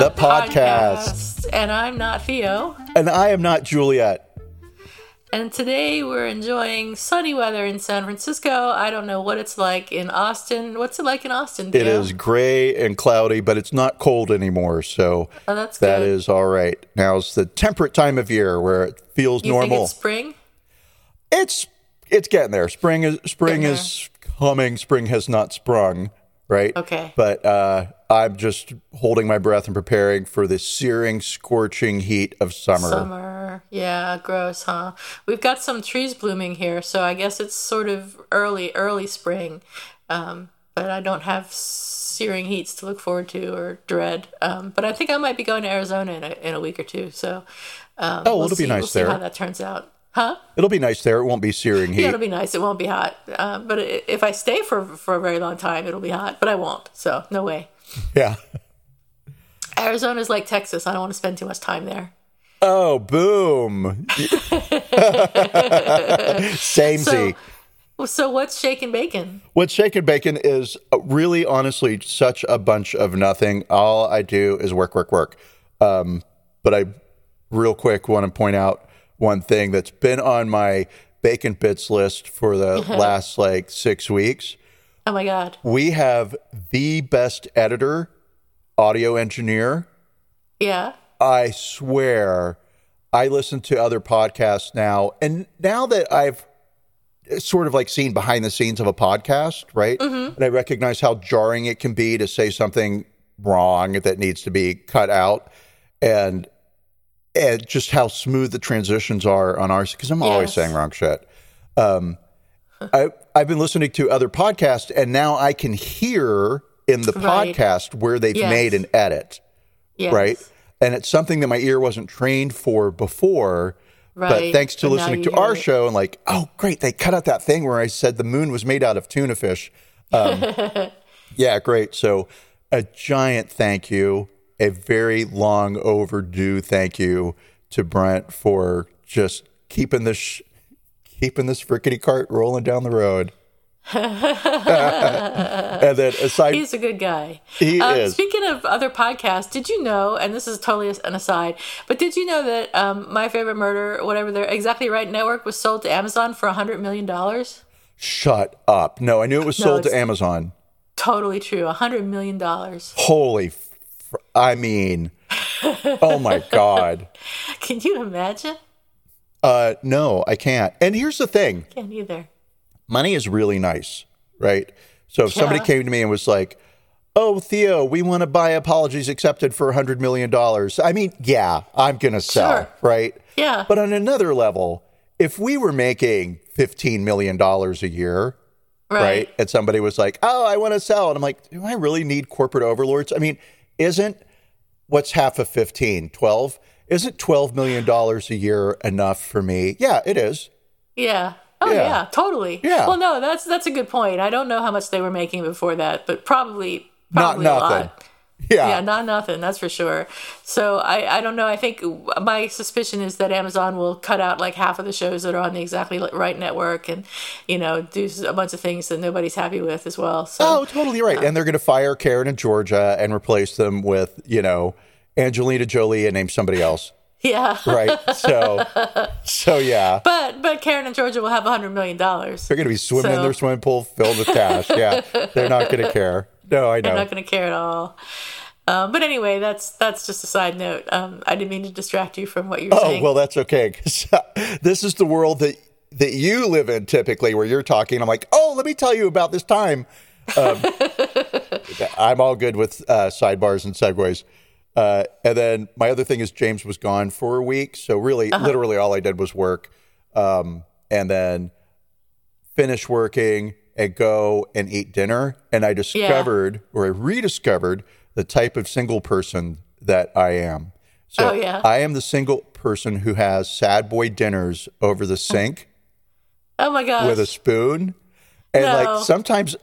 The, The podcast. And I'm not Theo. And I am not Juliet. And today we're enjoying sunny weather in San Francisco. I don't know what it's like in Austin. What's it like in Austin? It Theo? is gray and cloudy, but it's not cold anymore, so Oh, that's that good. is all right. Now it's the temperate time of year where it feels You normal. it's spring? it's it's getting there. Spring is spring is coming. Spring has not sprung, right? Okay. But uh, I'm just holding my breath and preparing for the searing, scorching heat of summer. Summer. Yeah, gross, huh? We've got some trees blooming here, so I guess it's sort of early, early spring. Um, but I don't have searing heats to look forward to or dread. Um, but I think I might be going to Arizona in a, in a week or two. So um, Oh, we'll it'll be nice we'll see there. how that turns out. Huh? It'll be nice there. It won't be searing heat. Yeah, it'll be nice. It won't be hot. Uh, but if I stay for for a very long time, it'll be hot. But I won't. So no way. yeah. Arizona's like Texas. I don't want to spend too much time there. Oh, boom. Same So, so what's shaking bacon? What's shaken bacon is uh, really, honestly, such a bunch of nothing. All I do is work, work, work. Um, but I, real quick, want to point out one thing that's been on my bacon bits list for the last like six weeks. Oh my god. We have the best editor, audio engineer. Yeah. I swear, I listen to other podcasts now, and now that I've eh, sort of like seen behind the scenes of a podcast, right? Mm-hmm. And I recognize how jarring it can be to say something wrong that needs to be cut out, and and just how smooth the transitions are on ours because I'm always saying wrong shit. Um, I I've been listening to other podcasts, and now I can hear in the Right. podcast where they've Yes. made an edit Yes. right? And it's something that my ear wasn't trained for before. But thanks to now listening to our it. show and like, oh, great, they cut out that thing where I said the moon was made out of tuna fish. Um, yeah, great. So a giant thank you, a very long overdue thank you to Brent for just keeping this sh- keeping this frickety cart rolling down the road. and then aside, He's a good guy. He Um, is. Speaking of other podcasts, did you know, and this is totally an aside, but did you know that um, My Favorite Murder, whatever their Exactly Right network, was sold to Amazon for a $100 million? shut up. No, I knew it was sold to Amazon. Totally true. A $100 million. Holy, f- I mean, oh my God. Can you imagine? Uh, no, I can't. And here's the thing I Can't either. money is really nice, right? So if somebody came to me and was like, oh, Theo, we want to buy apologies accepted for $100 million. I mean, yeah, I'm going to sell, Sure. right? Yeah. But on another level, if we were making $15 million a year, right. Right. And somebody was like, oh, I want to sell. And I'm like, do I really need corporate overlords? I mean, isn't what's half of 15, 12? Isn't $12 million a year enough for me? Yeah, it is. Yeah. Oh Yeah. yeah. totally. Yeah. Well, no, that's that's a good point. I don't know how much they were making before that, but probably Not probably a nothing. lot. Yeah. Yeah, not nothing. That's for sure. So I, I don't know. I think my suspicion is that Amazon will cut out like half of the shows that are on the Exactly Right network, and you know do a bunch of things that nobody's happy with as well. So Oh, totally right. And they're going to fire Karen and Georgia and replace them with, you know, Angelina Jolie and name somebody else. yeah. Right. So, so yeah, But but Karen and Georgia will have a hundred million dollars. they're going to be swimming in their swimming pool filled with cash. Yeah. They're not going to care. No, I I'm not going to care at all. Um, but anyway, that's that's just a side note. Um, I didn't mean to distract you from what you were Oh, saying. well, that's okay. this is the world that, that you live in typically where you're talking. I'm like, oh, let me tell you about this time. Um, I'm all good with uh, sidebars and segues. Uh, and then my other thing is James was gone for a week, so really, literally, all I did was work, um, and then finish working and go and eat dinner. And I discovered, or I rediscovered, the type of single person that I am. So Oh, yeah. I am the single person who has sad boy dinners over the sink Oh my gosh. with a spoon. And No. like sometimes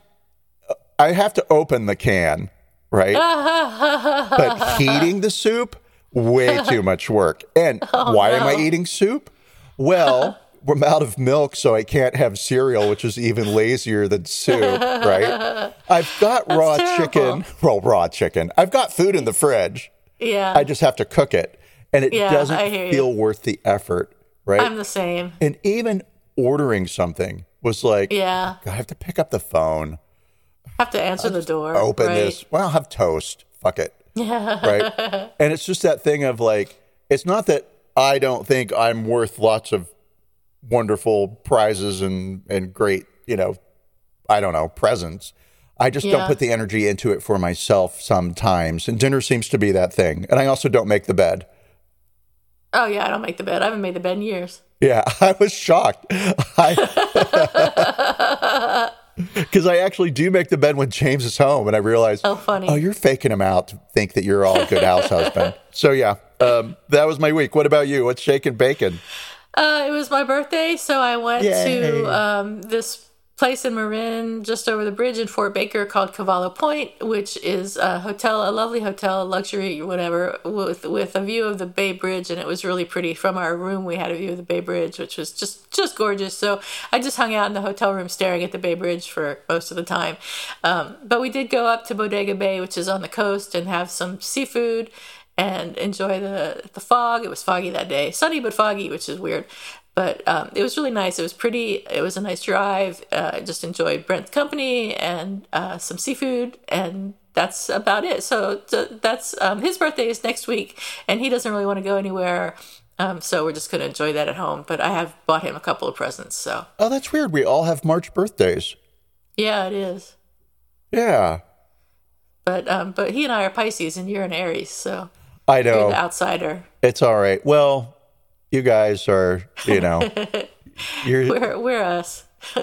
uh, I have to open the can, right? but heating the soup, way too much work. And why am I Oh, eating soup? Well, I'm out of milk, so I can't have cereal, which is even lazier than soup, right? I've got raw terrible. chicken. Well, raw chicken. I've got food in the fridge. yeah. I just have to cook it. And it Yeah, doesn't hear you. feel worth the effort, right? I'm the same. and even ordering something was like, Yeah. I have to pick up the phone, Have to answer the door. open right? this. Well, I'll have toast. Fuck it. Yeah. Right. and it's just that thing of like, it's not that I don't think I'm worth lots of wonderful prizes and, and great, you know, I don't know, presents. I just don't put the energy into it for myself sometimes. And dinner seems to be that thing. And I also don't make the bed. Oh yeah, I don't make the bed. I haven't made the bed in years. Yeah, I was shocked. I because I actually do make the bed when James is home, and I realized, Oh, funny. oh, you're faking him out to think that you're all a good house husband. So yeah, um, that was my week. What about you? What's shaking bacon? Uh, it was my birthday, so I went Yay. to um, this place in Marin, just over the bridge in Fort Baker, called Cavallo Point, which is a hotel, a lovely hotel, luxury, whatever, with with a view of the Bay Bridge, and it was really pretty. From our room, we had a view of the Bay Bridge, which was just just gorgeous. So I just hung out in the hotel room, staring at the Bay Bridge for most of the time. Um, but we did go up to Bodega Bay, which is on the coast, and have some seafood and enjoy the the fog. It was foggy that day, sunny but foggy, which is weird. But um, it was really nice. It was pretty. It was a nice drive. Uh, I just enjoyed Brent's company and uh, some seafood, and that's about it. So, so that's um, his birthday is next week, and he doesn't really want to go anywhere. Um, so we're just going to enjoy that at home. But I have bought him a couple of presents. So Oh, that's weird. We all have March birthdays. yeah, it is. Yeah, But um, but he and I are Pisces, and you're an Aries, so I you're know. the outsider. It's all right. Well, you guys are, you know, you're. We're we're us.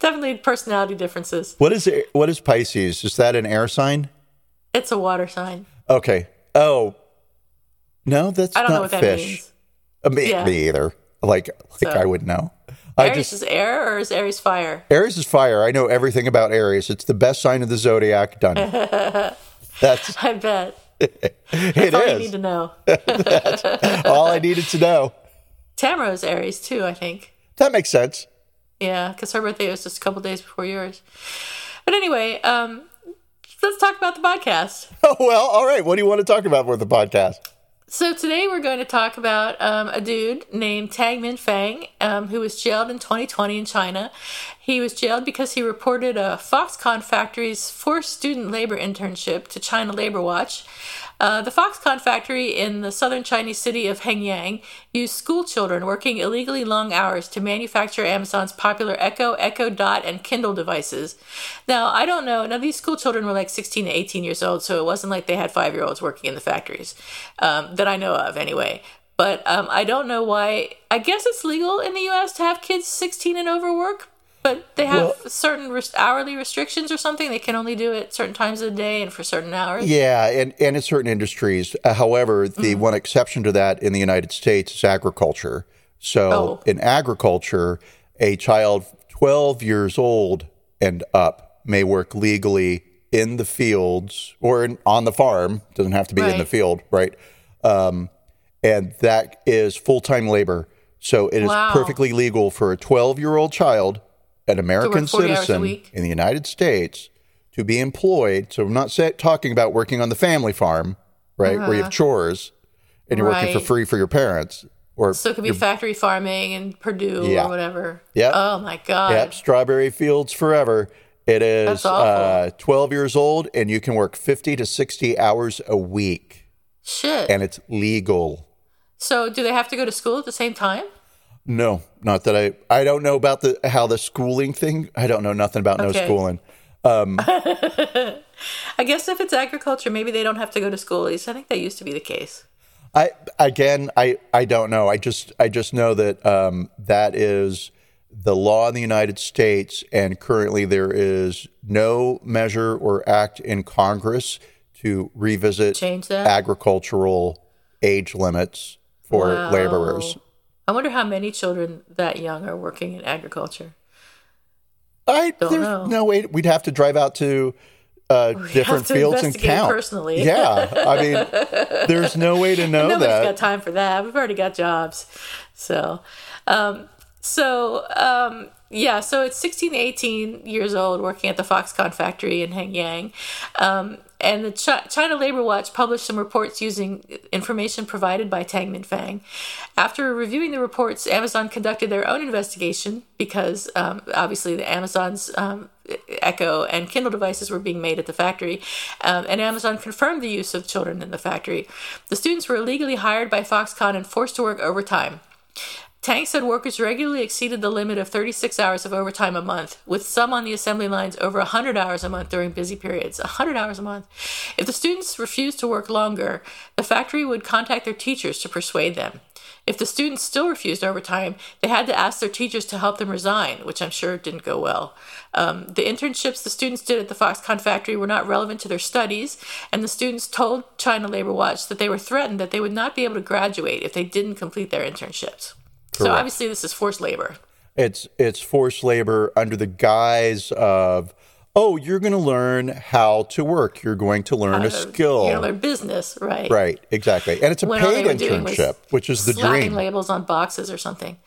Definitely personality differences. What is it? What is Pisces? Is that an air sign? It's a water sign. Okay. Oh, no, that's I don't not know what that fish. means. Uh, me, Yeah. me either. Like, like So- I would know. I Aries just is air or is Aries fire? Aries is fire. I know everything about Aries. It's the best sign of the zodiac. Done. That's I bet. it That's all you need to know. All I needed to know. Tamara's Aries too, I think. That makes sense. Yeah, because her birthday was just a couple days before yours. But anyway, um, let's talk about the podcast. Oh well, all right. What do you want to talk about with the podcast? So today we're going to talk about um, a dude named Tang Mingfang, um, who was jailed in 2020 in China. He was jailed because he reported a Foxconn factory's forced student labor internship to China Labor Watch. Uh, the Foxconn factory in the southern Chinese city of Hengyang used school children working illegally long hours to manufacture Amazon's popular Echo, Echo Dot, and Kindle devices. Now, I don't know. Now, these school children were like 16 to 18 years old, so it wasn't like they had five year olds working in the factories um, that I know of, anyway. But um, I don't know why. I guess it's legal in the U.S. to have kids 16 and over work, but they have Well- certain hourly restrictions or something. They can only do it certain times of the day and for certain hours. Yeah, and, and in certain industries. Uh, however, the one exception to that in the United States is agriculture. So Oh. in agriculture, a child 12 years old and up may work legally in the fields or in, on the farm. Doesn't have to be in the field, right? Um, and that is full time labor. So it is Wow. perfectly legal for a 12 year old child, an American 40 hours a citizen in the United States, to be employed. So I'm not say, talking about working on the family farm, right, where you have chores and you're working for Uh-huh. Free for your parents. Or So it could be factory farming in Perdue Yeah. or whatever. Yep. Oh my God. Yep, strawberry fields forever. It is uh, 12 years old, and you can work 50 to 60 hours a week, Shit. and it's legal. so do they have to go to school at the same time? No, not that I. I don't know about the how the schooling thing. I don't know nothing about no schooling. Um, I guess if it's agriculture, maybe they don't have to go to school. At least I think that used to be the case. I again, I I don't know. I just I just know that um, that is the law in the United States, and currently there is no measure or act in Congress to revisit Change that? agricultural age limits for Wow. laborers. I wonder how many children that young are working in agriculture. I Don't there's know. no way we'd have to drive out to uh, different to fields and count personally. Yeah, I mean, there's no way to know Nobody's that. got time for that. We've already got jobs. So, um, so um, yeah, so it's 16, 18 years old working at the Foxconn factory in Hengyang. Um, and the Chi- China Labor Watch published some reports using information provided by Tang Mingfang. After reviewing the reports, Amazon conducted their own investigation because um, obviously the Amazon's um, Echo and Kindle devices were being made at the factory, um, and Amazon confirmed the use of children in the factory. The students were illegally hired by Foxconn and forced to work overtime. Tang said workers regularly exceeded the limit of 36 hours of overtime a month, with some on the assembly lines over 100 hours a month during busy periods. 100 hours a month. If the students refused to work longer, the factory would contact their teachers to persuade them. If the students still refused overtime, they had to ask their teachers to help them resign, which I'm sure didn't go well. Um, the internships the students did at the Foxconn factory were not relevant to their studies, and the students told China Labor Watch that they were threatened that they would not be able to graduate if they didn't complete their internships. So obviously, this is forced labor. It's it's forced labor under the guise of oh, you're going to learn how to work. You're going to learn a skill. You know, their business, right? right, exactly. And it's a When paid internship, which is the dream. labels on boxes or something.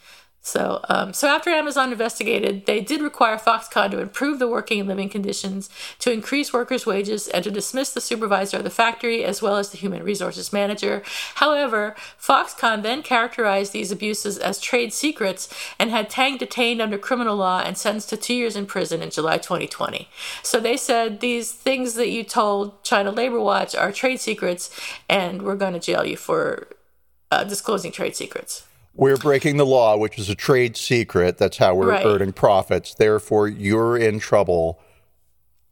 So, um, so after Amazon investigated, they did require Foxconn to improve the working and living conditions, to increase workers' wages, and to dismiss the supervisor of the factory as well as the human resources manager. However, Foxconn then characterized these abuses as trade secrets and had Tang detained under criminal law and sentenced to two years in prison in July 2020. So they said these things that you told China Labor Watch are trade secrets, and we're going to jail you for uh, disclosing trade secrets. We're breaking the law, which is a trade secret. That's how we're Right. earning profits. Therefore, you're in trouble.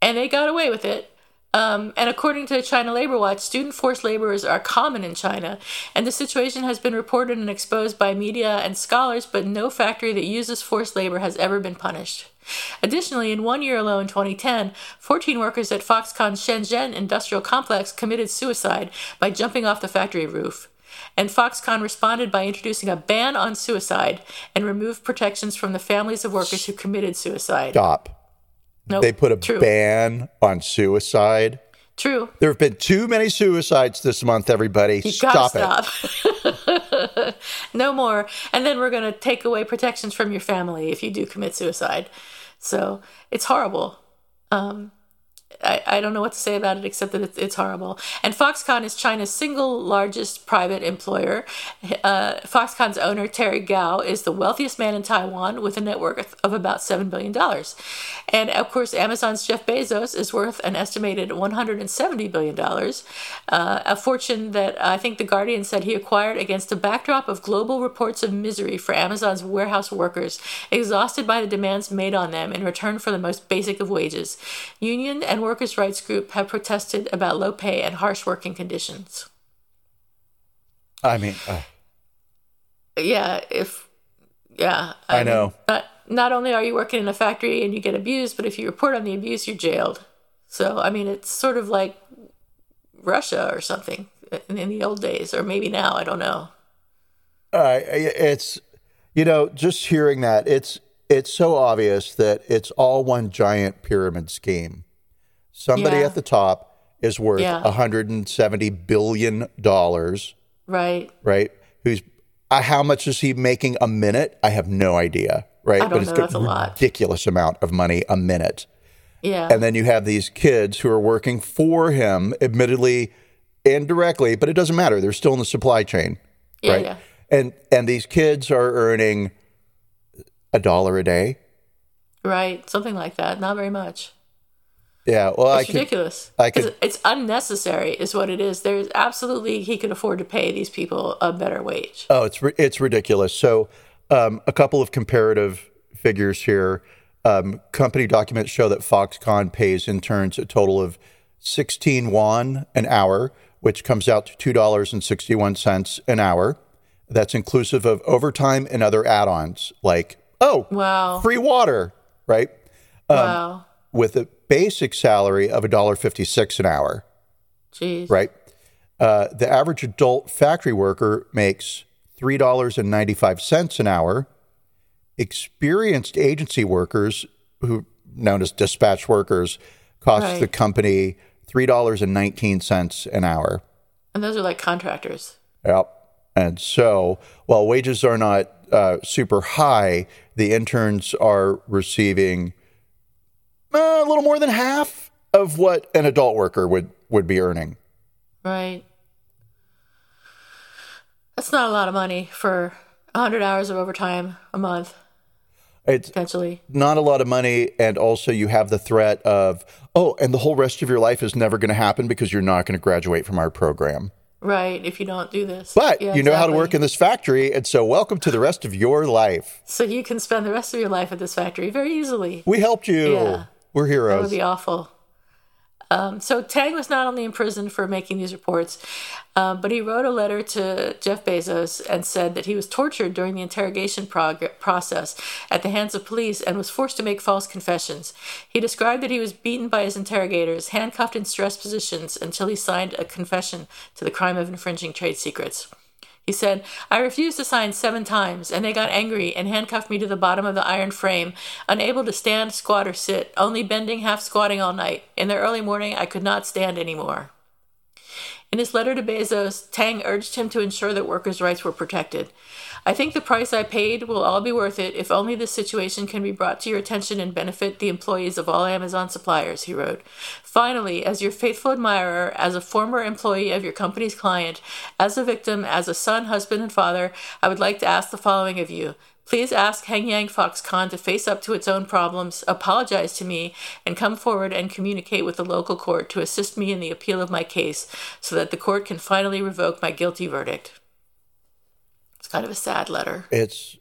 and they got away with it. Um, and according to China Labor Watch, student forced laborers are common in China, and the situation has been reported and exposed by media and scholars, but no factory that uses forced labor has ever been punished. Additionally, in one year alone, 2010, 14 workers at Foxconn's Shenzhen industrial complex committed suicide by jumping off the factory roof. And Foxconn responded by introducing a ban on suicide and removed protections from the families of workers who committed suicide. Stop. Nope. They put a True. ban on suicide. True. There have been too many suicides this month, everybody. You Stop it. no more. And then we're going to take away protections from your family if you do commit suicide. So it's horrible. Um, I, I don't know what to say about it except that it's, it's horrible. And Foxconn is China's single largest private employer. Uh, Foxconn's owner, Terry Gou, is the wealthiest man in Taiwan with a net worth of about $7 billion. And of course, Amazon's Jeff Bezos is worth an estimated $170 billion, uh, a fortune that I think The Guardian said he acquired against a backdrop of global reports of misery for Amazon's warehouse workers, exhausted by the demands made on them in return for the most basic of wages. Union and workers' rights group have protested about low pay and harsh working conditions. I mean, uh, Yeah, if yeah, I mean, know. Not not only are you working in a factory and you get abused, but if you report on the abuse, you're jailed. So I mean, it's sort of like Russia or something in, in the old days, or maybe now. I don't know. uh, it's you know, just hearing that, it's it's so obvious that it's all one giant pyramid scheme. Somebody Yeah. at the top is worth Yeah. 170 billion dollars, Right? right? Who's uh, how much is he making a minute? I have no idea, right? But it's know, got that's a lot. ridiculous amount of money a minute. Yeah. And then you have these kids who are working for him, admittedly indirectly, but it doesn't matter. They're still in the supply chain, yeah. right? Yeah. And and these kids are earning a dollar a day. Right. Something like that. Not very much. Yeah, well, I It's could. ridiculous. I could- It's, it's unnecessary, is what it is. There's absolutely he could afford to pay these people a better wage. Oh, it's it's ridiculous. So, um, a couple of comparative figures here. Um, company documents show that Foxconn pays interns a total of 16 yuan an hour, which comes out to $2.61 an hour. That's inclusive of overtime and other add ons like, oh, Wow. free water, right? wow. With a basic salary of $1.56 an hour, Jeez. right? Uh, the average adult factory worker makes $3.95 an hour. Experienced agency workers, who known as dispatch workers, cost Right. the company $3.19 an hour. And those are like contractors. Yep. And so, while wages are not uh, super high, the interns are receiving uh, a little more than half of what an adult worker would, would be earning. Right. That's not a lot of money for 100 hours of overtime a month, It's potentially. not a lot of money. And also, you have the threat of, oh, and the whole rest of your life is never going to happen because you're not going to graduate from our program. Right, if you don't do this. But Yeah, you know how to work in this factory. And so, welcome to the rest of your life. So you can spend the rest of your life at this factory very easily. We helped you. Yeah. We're That heroes. would be awful. Um, so Tang was not only imprisoned for making these reports, um, but he wrote a letter to Jeff Bezos and said that he was tortured during the interrogation prog- process at the hands of police and was forced to make false confessions. He described that he was beaten by his interrogators, handcuffed in stress positions until he signed a confession to the crime of infringing trade secrets. He said, I refused to sign seven times, and they got angry and handcuffed me to the bottom of the iron frame, unable to stand, squat, or sit, only bending, half squatting all night. In the early morning, I could not stand anymore. In his letter to Bezos, Tang urged him to ensure that workers' rights were protected. I think the price I paid will all be worth it if only this situation can be brought to your attention and benefit the employees of all Amazon suppliers, he wrote. Finally, as your faithful admirer, as a former employee of your company's client, as a victim, as a son, husband, and father, I would like to ask the following of you. Please ask Hengyang Foxconn to face up to its own problems, apologize to me, and come forward and communicate with the local court to assist me in the appeal of my case so that the court can finally revoke my guilty verdict. Kind of a sad letter. it's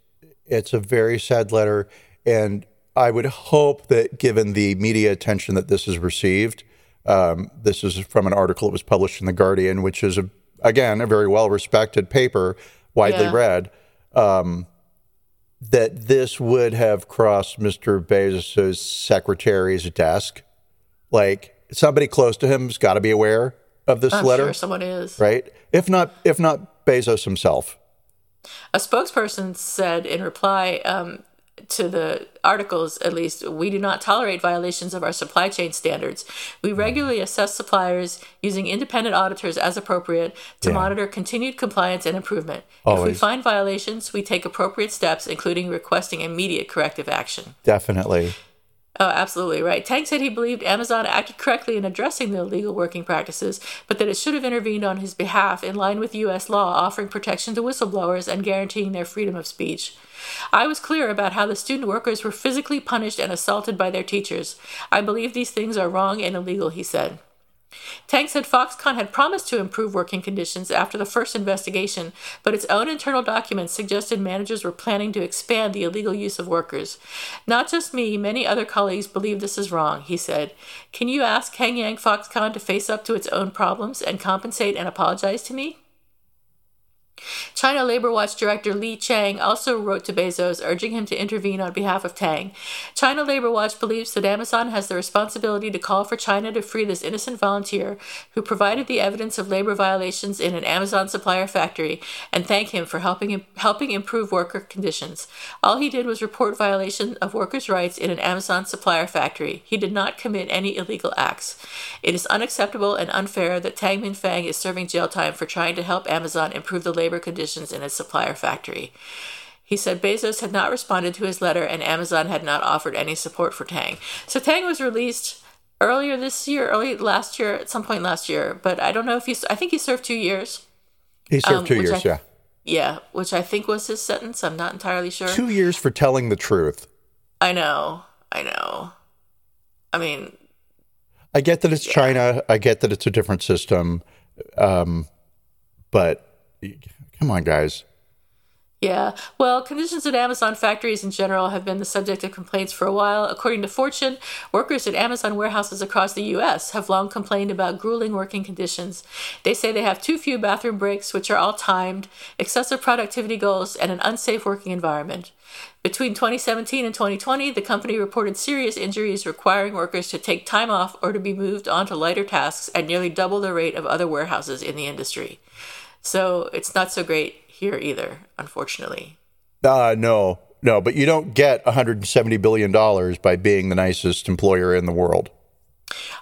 it's a very sad letter and i would hope that given the media attention that this has received um, this is from an article that was published in the guardian which is a, again a very well respected paper widely Yeah. read um, that this would have crossed mr bezos' secretary's desk like somebody close to him has got to be aware of this I'm letter sure someone is. right if not if not bezos himself A spokesperson said in reply um, to the articles, at least, we do not tolerate violations of our supply chain standards. We regularly assess suppliers using independent auditors as appropriate to Yeah. monitor continued compliance and improvement. If we find violations, we take appropriate steps, including requesting immediate corrective action. definitely Oh, absolutely right. Tang said he believed Amazon acted correctly in addressing the illegal working practices, but that it should have intervened on his behalf in line with U.S. law offering protection to whistleblowers and guaranteeing their freedom of speech. I was clear about how the student workers were physically punished and assaulted by their teachers. I believe these things are wrong and illegal, he said. Tang said Foxconn had promised to improve working conditions after the first investigation, but its own internal documents suggested managers were planning to expand the illegal use of workers. Not just me, many other colleagues believe this is wrong, he said. Can you ask Hengyang Foxconn to face up to its own problems and compensate and apologize to me? China Labor Watch Director Li Qiang also wrote to Bezos urging him to intervene on behalf of Tang. China Labor Watch believes that Amazon has the responsibility to call for China to free this innocent volunteer who provided the evidence of labor violations in an Amazon supplier factory and thank him for helping helping improve worker conditions. All he did was report violation of workers' rights in an Amazon supplier factory. He did not commit any illegal acts. It is unacceptable and unfair that Tang Mingfang is serving jail time for trying to help Amazon improve the labor conditions in its supplier factory. He said Bezos had not responded to his letter and Amazon had not offered any support for Tang. So Tang was released earlier this year, early last year, at some point last year, but I don't know if he's, I think he served two years. he served Um, two years I- yeah Yeah, which I think was his sentence. I'm not entirely sure. two years for telling the truth I know. I know. I mean, I get that it's China. I get that it's a different system. Um, but come on, guys. Yeah. Well, conditions at Amazon factories in general have been the subject of complaints for a while. According to Fortune, workers at Amazon warehouses across the U.S. have long complained about grueling working conditions. They say they have too few bathroom breaks, which are all timed, excessive productivity goals, and an unsafe working environment. Between 2017 and 2020, the company reported serious injuries requiring workers to take time off or to be moved onto lighter tasks at nearly double the rate of other warehouses in the industry. So it's not so great here either, unfortunately. Uh, no, no, but you don't get $170 billion by being the nicest employer in the world.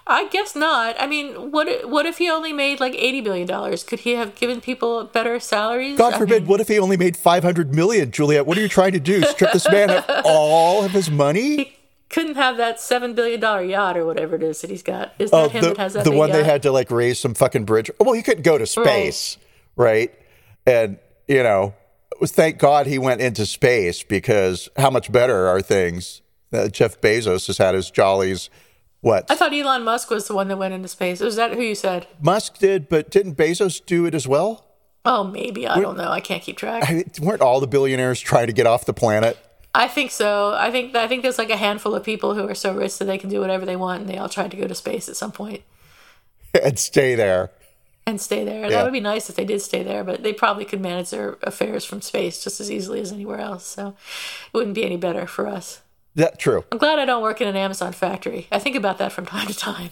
I guess not. I mean, what what if he only made like eighty billion dollars? Could he have given people better salaries? God I forbid. mean, what if he only made 500 million, Juliet? What are you trying to do? Strip this man of all of his money? he couldn't have that seven billion dollar yacht or whatever it is that he's got. Is Oh, that him the, that has that the one they had to like raise some fucking bridge. Well, he couldn't go to space, right? And, you know, thank God he went into space because how much better are things? Uh, Jeff Bezos has had his jollies. What? I thought Elon Musk was the one that went into space. Was that who you said? Musk did, but didn't Bezos do it as well? Oh, maybe I don't know. I can't keep track. I weren't all the billionaires trying to get off the planet? I think so. I think I think there's like a handful of people who are so rich that they can do whatever they want, and they all tried to go to space at some point and stay there. And stay there. Yeah. That would be nice if they did stay there, but they probably could manage their affairs from space just as easily as anywhere else. So it wouldn't be any better for us. That true. I'm glad I don't work in an Amazon factory. I think about that from time to time.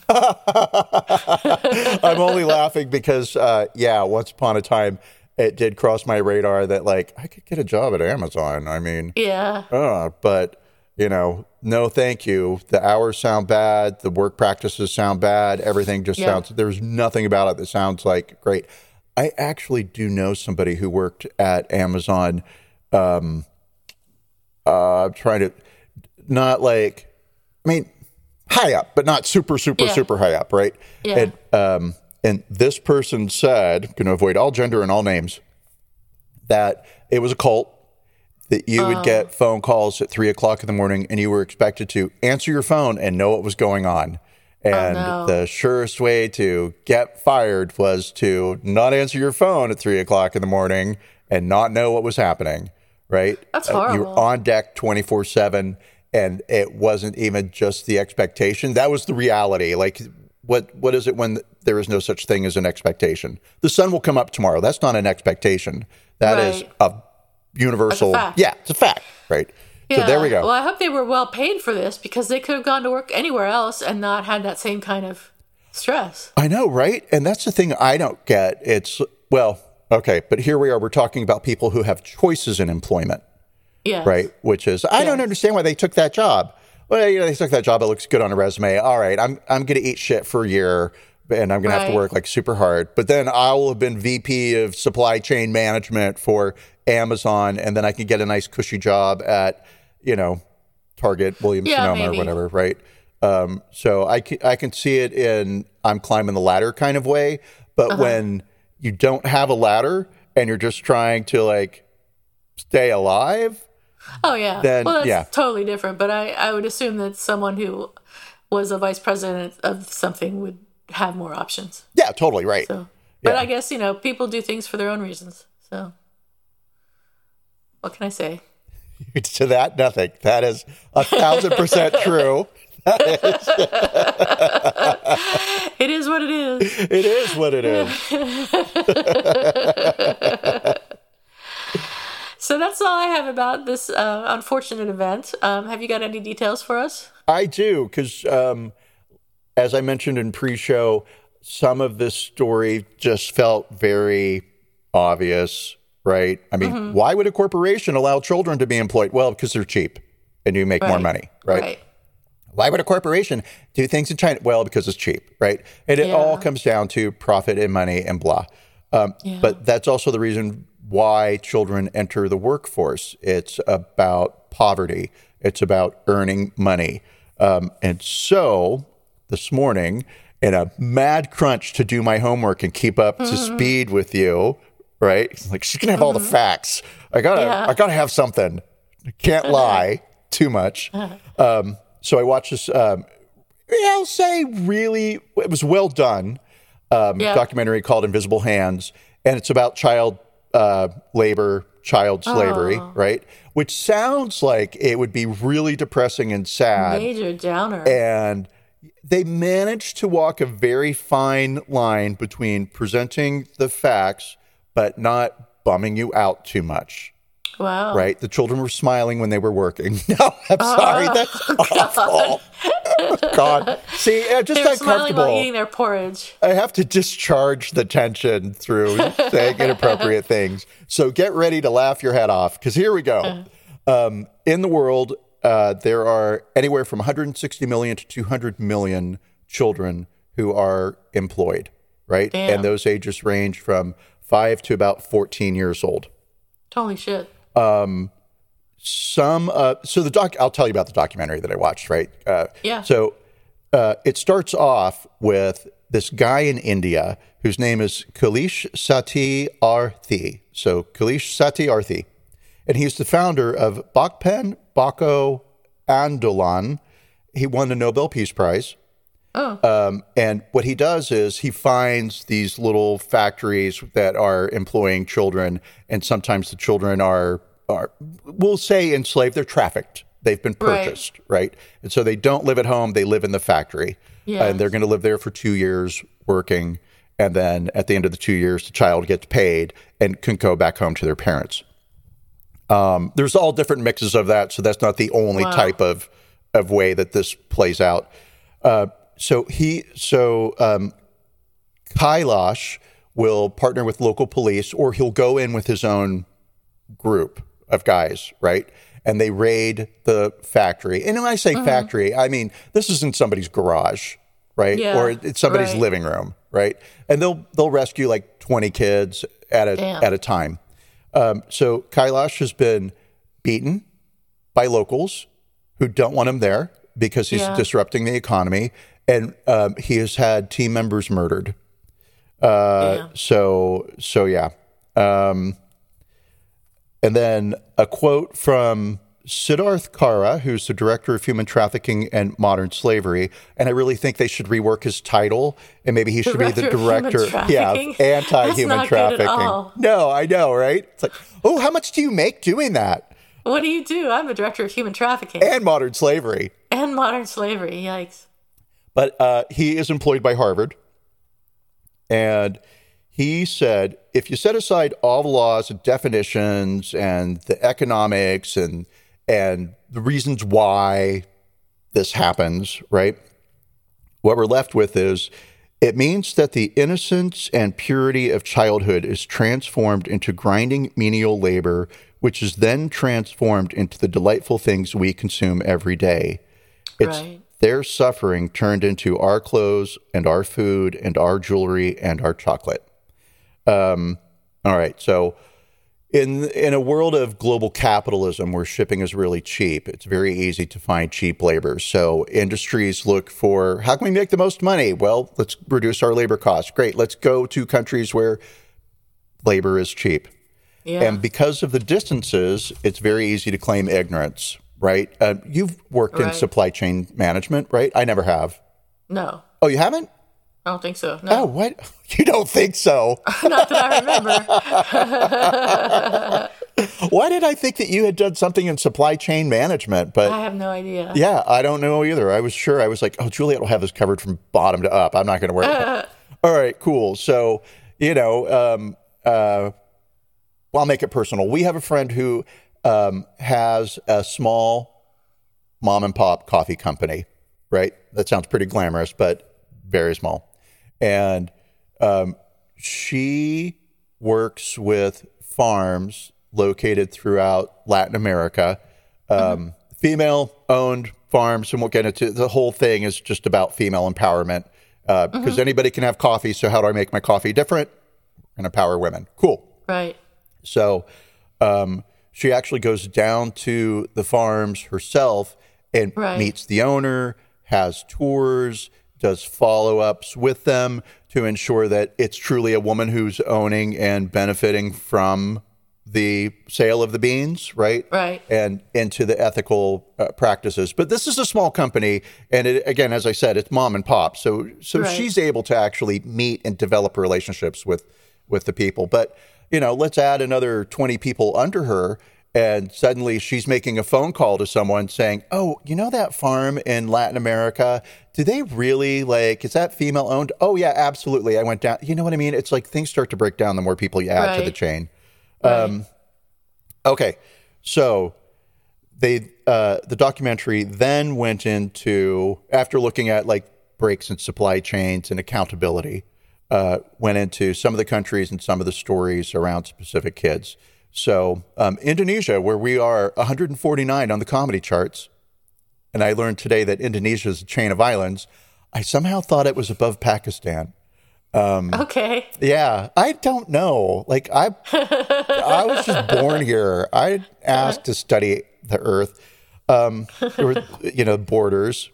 I'm only laughing because, uh, yeah, once upon a time, it did cross my radar that like I could get a job at Amazon. I mean, Yeah. uh, but you know, no, thank you. The hours sound bad. The work practices sound bad. Everything just Yeah. sounds. There's nothing about it that sounds like great. I actually do know somebody who worked at Amazon. Um, uh, I'm trying to not like, I mean, high up, but not super, super, Yeah. super high up, right? Yeah. And um, and this person said, going to avoid all gender and all names, that it was a cult. That you would get phone calls at three o'clock in the morning, and you were expected to answer your phone and know what was going on. And no. the surest way to get fired was to not answer your phone at three o'clock in the morning and not know what was happening. Right? That's Uh, you were horrible. on deck twenty four seven, and it wasn't even just the expectation. That was the reality. Like, what what is it when there is no such thing as an expectation? The sun will come up tomorrow. That's not an expectation. That is Right. a universal. Yeah, it's a fact. Right. So there we go. Well, I hope they were well paid for this because they could have gone to work anywhere else and not had that same kind of stress. I know, right? And that's the thing I don't get. It's well, okay, but here we are. We're talking about people who have choices in employment, Yeah. right? Which is I don't understand why they took that job. Well, you know, they took that job. It looks good on a resume. All right, I'm I'm going to eat shit for a year, and I'm going to have to work like super hard. But then I will have been VP of supply chain management for Amazon, and then I can get a nice cushy job at you know Target, Williams Yeah, Sonoma, or whatever, right? Um, so I can, I can see it in I'm climbing the ladder kind of way, but Uh-huh. when you don't have a ladder and you're just trying to like stay alive, Oh yeah. Then, well, that's yeah. totally different. But I, I would assume that someone who was a vice president of something would have more options. yeah, totally right. So, but Yeah. I guess you know people do things for their own reasons. So, what can I say? to that, nothing. That is a thousand percent true. It is what it is. It is what it is. so that's all I have about this uh, unfortunate event. Um, have you got any details for us? I do because, um, as I mentioned in pre-show, some of this story just felt very obvious, right? I mean, Mm-hmm. why would a corporation allow children to be employed? Well, because they're cheap and you make more money, right? Right. Why would a corporation do things in China? Well, because it's cheap, right? And it Yeah. all comes down to profit and money and blah. Um, But that's also the reason why children enter the workforce. It's about poverty, it's about earning money. Um, and so this morning, in a mad crunch to do my homework and keep up to speed with you, right? It's Like she's gonna have all the facts. I gotta, Yeah. I gotta have something. Can't lie too much. Um, so I watched this. Um, I'll say really, it was well done. Um, Yeah. Documentary called Invisible Hands, and it's about child uh, labor, child slavery, right? Which sounds like it would be really depressing and sad. Major downer. And they managed to walk a very fine line between presenting the facts but not bumming you out too much. wow. Right? The children were smiling when they were working. No, I'm sorry. That's awful. God. See, I'm just They were smiling while eating their porridge. I have to discharge the tension through saying inappropriate things. So get ready to laugh your head off because here we go. Um, in the world, uh, there are anywhere from 160 million to 200 million children who are employed, right? Damn. And those ages range from five to about 14 years old. Holy shit. Some, uh, so the doc, I'll tell you about the documentary that I watched, right? Uh, Yeah. So uh, it starts off with this guy in India whose name is Kailash Sati Arthi. So Kailash Satyarthi. And he's the founder of Bachpan Bachao Andolan. He won the Nobel Peace Prize. Um, and what he does is he finds these little factories that are employing children, and sometimes the children are are we'll say enslaved. They're trafficked. They've been Right. purchased, right? And so they don't live at home. They live in the factory, and they're going to live there for two years working. And then at the end of the two years, the child gets paid and can go back home to their parents. Um, there's all different mixes of that, so that's not the only Wow. type of of way that this plays out. Uh, so he, so um, Kailash will partner with local police, or he'll go in with his own group of guys, right? And they raid the factory. And when I say factory, I mean this is in somebody's garage, right? Yeah, or it's somebody's right. living room, right? And they'll they'll rescue like 20 kids at a Damn. at a time. Um, so Kailash has been beaten by locals who don't want him there because he's Yeah. disrupting the economy, and um, he has had team members murdered. Uh, Damn. so so yeah. Um, and then a quote from Siddharth Kara, who's the director of human trafficking and modern slavery, and I really think they should rework his title, and maybe he should be the Director of human director, yeah, anti-human That's not good at trafficking. all. No, I know, right? It's like, oh, how much do you make doing that? What do you do? I'm a director of human trafficking And modern slavery. and modern slavery. Yikes. But uh, he is employed by Harvard. And he said if you set aside all the laws and definitions and the economics and and the reasons why this happens, right? What we're left with is it means that the innocence and purity of childhood is transformed into grinding menial labor, which is then transformed into the delightful things we consume every day. It's Right. Their suffering turned into our clothes and our food and our jewelry and our chocolate. Um, all right, so in in a world of global capitalism where shipping is really cheap, it's very easy to find cheap labor. So industries look for how can we make the most money? Well, let's reduce our labor costs. Great, let's go to countries where labor is cheap. Yeah. And because of the distances, it's very easy to claim ignorance, right? Uh, you've worked in supply chain management, right? I never have. no, Oh, you haven't? I don't think so. Oh, No, what? You don't think so? not that I remember. Why did I think that you had done something in supply chain management? But I have no idea. yeah, I don't know either. I was sure. I was like, oh, Juliet will have this covered from bottom to up. I'm not going to worry. about it. All right, cool. So, you know, um, uh, well, I'll make it personal. We have a friend who um, has a small mom and pop coffee company, right? That sounds pretty glamorous, but very small. And um, she works with farms located throughout Latin America, um, female owned farms. And we'll get into the whole thing is just about female empowerment uh, because anybody can have coffee. So, how do I make my coffee different? and empower women. Cool. Right. So um, she actually goes down to the farms herself and Right. meets the owner, has tours, does follow ups with them to ensure that it's truly a woman who's owning and benefiting from the sale of the beans, right? Right. And into the ethical uh, practices. But this is a small company, and it, again, as I said, it's mom and pop. So, so Right. she's able to actually meet and develop relationships with with the people. But you know, let's add another 20 people under her. And suddenly she's making a phone call to someone saying, Oh, you know that farm in Latin America? Do they really like, is that female owned? Oh, yeah, absolutely. I went down. You know what I mean? It's like things start to break down the more people you add to the Right. chain. Right. Um, Okay, so they uh, the documentary then went into after looking at like breaks in supply chains and accountability, uh, went into some of the countries and some of the stories around specific kids. So um, Indonesia, where we are 149 on the comedy charts, and I learned today that Indonesia is a chain of islands. I somehow thought it was above Pakistan. okay. Yeah, I don't know. Like I, I was just born here. I asked to study the Earth, um, or, you know, borders.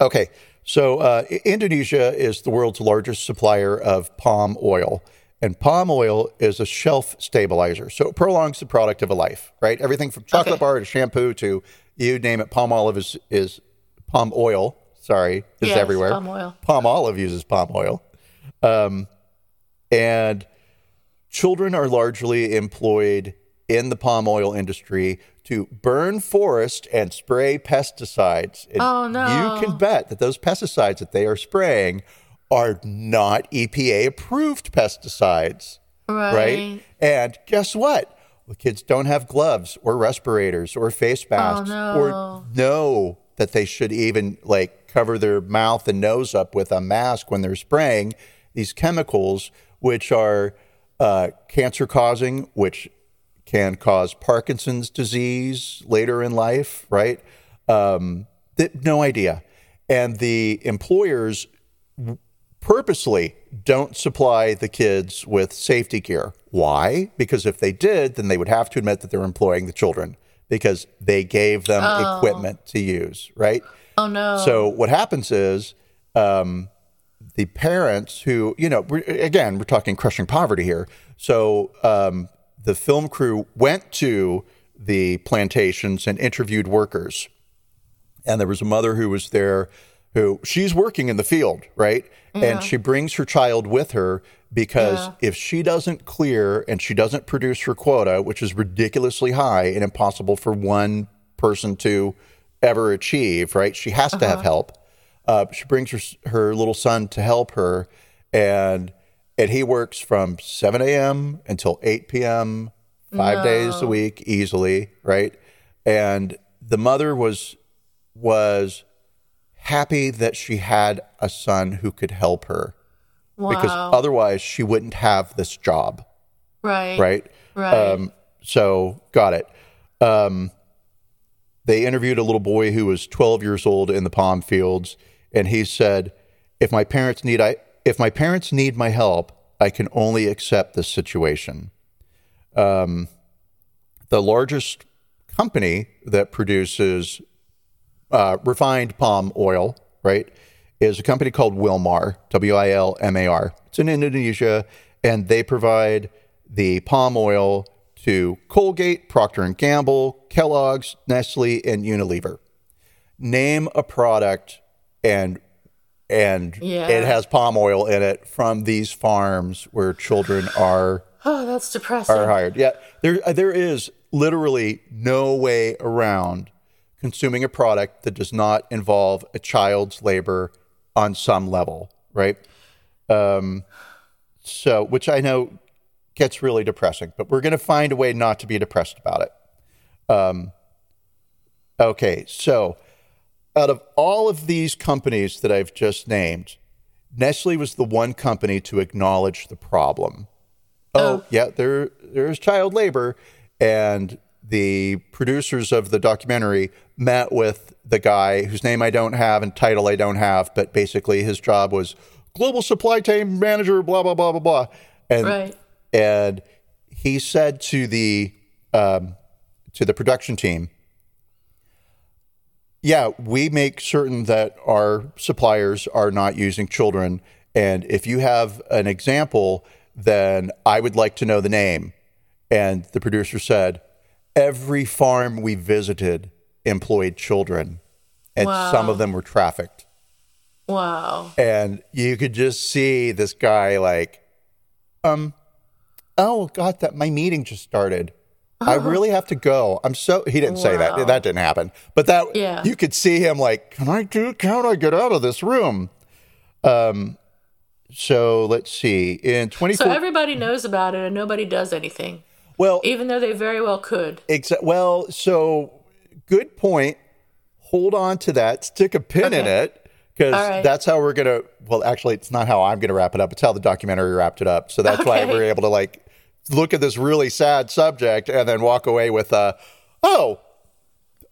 Okay, so uh, Indonesia is the world's largest supplier of palm oil, and palm oil is a shelf stabilizer. So it prolongs the product of a life, right? Everything from chocolate Okay. bar to shampoo to you name it. Palmolive is is palm oil. Sorry, is Yes, everywhere. palm oil. Palmolive uses palm oil. Um, and children are largely employed in the palm oil industry to burn forest and spray pesticides. And Oh, no. You can bet that those pesticides that they are spraying are not EPA approved pesticides, Right. right? And guess what? The kids don't have gloves or respirators or face masks no. or know that they should even like cover their mouth and nose up with a mask when they're spraying these chemicals, which are uh, cancer causing, which can cause Parkinson's disease later in life, right? Um, th- no idea. And the employers purposely don't supply the kids with safety gear. Why? Because if they did, then they would have to admit that they're employing the children because they gave them equipment to use, right? Oh no. So what happens is um, the parents who, you know, we're, again, we're talking crushing poverty here. So um, the film crew went to the plantations and interviewed workers. And there was a mother who was there who she's working in the field right? And she brings her child with her because Yeah. if she doesn't clear and she doesn't produce her quota which is ridiculously high and impossible for one person to ever achieve right? She has to have help. Uh, she brings her her little son to help her. And and he works from 7 a.m until 8 p.m five days a week easily right and the mother was was happy that she had a son who could help her wow. because otherwise she wouldn't have this job right. right Right. um, so got it um, they interviewed a little boy who was 12 years old in the palm fields and he said if my parents need i if my parents need my help i can only accept this situation um, the largest company that produces uh, refined palm oil, right, is a company called Wilmar, W I L M A R. It's in Indonesia, and they provide the palm oil to Colgate, Procter and Gamble, Kellogg's, Nestle, and Unilever. Name a product, and and Yeah. it has palm oil in it from these farms where children are oh, that's depressing. are hired. Yeah, there there is literally no way around consuming a product that does not involve a child's labor on some level, right? Um, so, which I know gets really depressing, but we're going to find a way not to be depressed about it. Um, okay, so out of all of these companies that I've just named, Nestle was the one company to acknowledge the problem. Oh, yeah, there there's child labor, and the producers of the documentary met with the guy whose name I don't have and title I don't have, but basically his job was global supply chain manager, blah blah blah blah blah, and Right. and he said to the um, to the production team, yeah, we make certain that our suppliers are not using children. And if you have an example, then I would like to know the name. And the producer said, every farm we visited employed children, and some of them were trafficked. Wow. And you could just see this guy like, um, oh god, that my meeting just started. I really have to go. I'm so he didn't say that. That didn't happen. But that Yeah. you could see him like, can I do can I get out of this room? Um so let's see. In 24 So everybody knows about it and nobody does anything, well, even though they very well could. Exa- well, so good point. Hold on to that. Stick a pin in it because right. that's how we're gonna. Well, actually, it's not how I'm gonna wrap it up. It's how the documentary wrapped it up. So that's why we're able to like look at this really sad subject and then walk away with a, oh,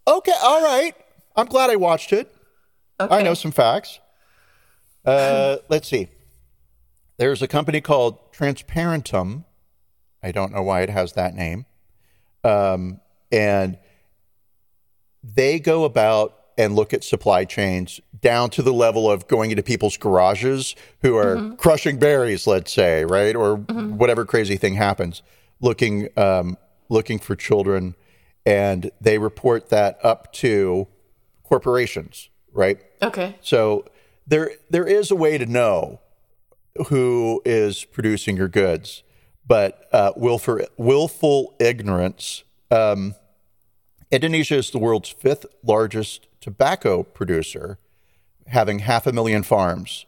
okay, all right. I'm glad I watched it. Okay. I know some facts. Uh, let's see. There's a company called Transparentem. I don't know why it has that name. Um, and they go about and look at supply chains down to the level of going into people's garages who are crushing berries, let's say, right, or whatever crazy thing happens, looking um, looking for children, and they report that up to corporations, right? Okay. So there there is a way to know who is producing your goods, but uh, willful willful ignorance. Um, Indonesia is the world's fifth largest tobacco producer, having half a million farms.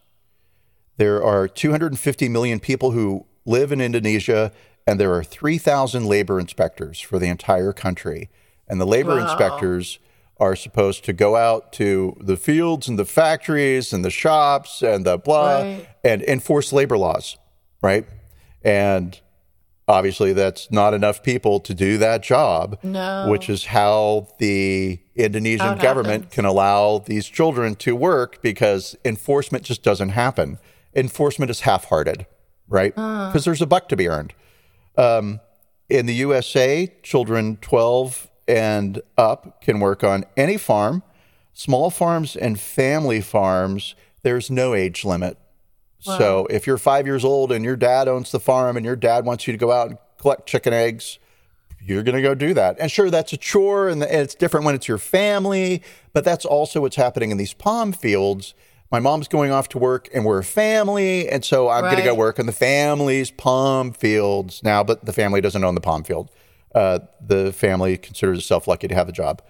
There are 250 million people who live in Indonesia, and there are 3,000 labor inspectors for the entire country. And the labor Wow. inspectors are supposed to go out to the fields and the factories and the shops and the blah Right. and enforce labor laws, right? And obviously, that's not enough people to do that job, No. which is how the Indonesian How government happens. can allow these children to work because enforcement just doesn't happen. Enforcement is half hearted, right? Because there's a buck to be earned. Um, in the USA, children 12 and up can work on any farm. Small farms and family farms, there's no age limit. So if you're five years old and your dad owns the farm and your dad wants you to go out and collect chicken eggs, you're going to go do that. And sure, that's a chore and it's different when it's your family, but that's also what's happening in these palm fields. My mom's going off to work and we're a family. And so I'm going to go work in the family's palm fields now, but the family doesn't own the palm field. Uh, the family considers itself lucky to have a job.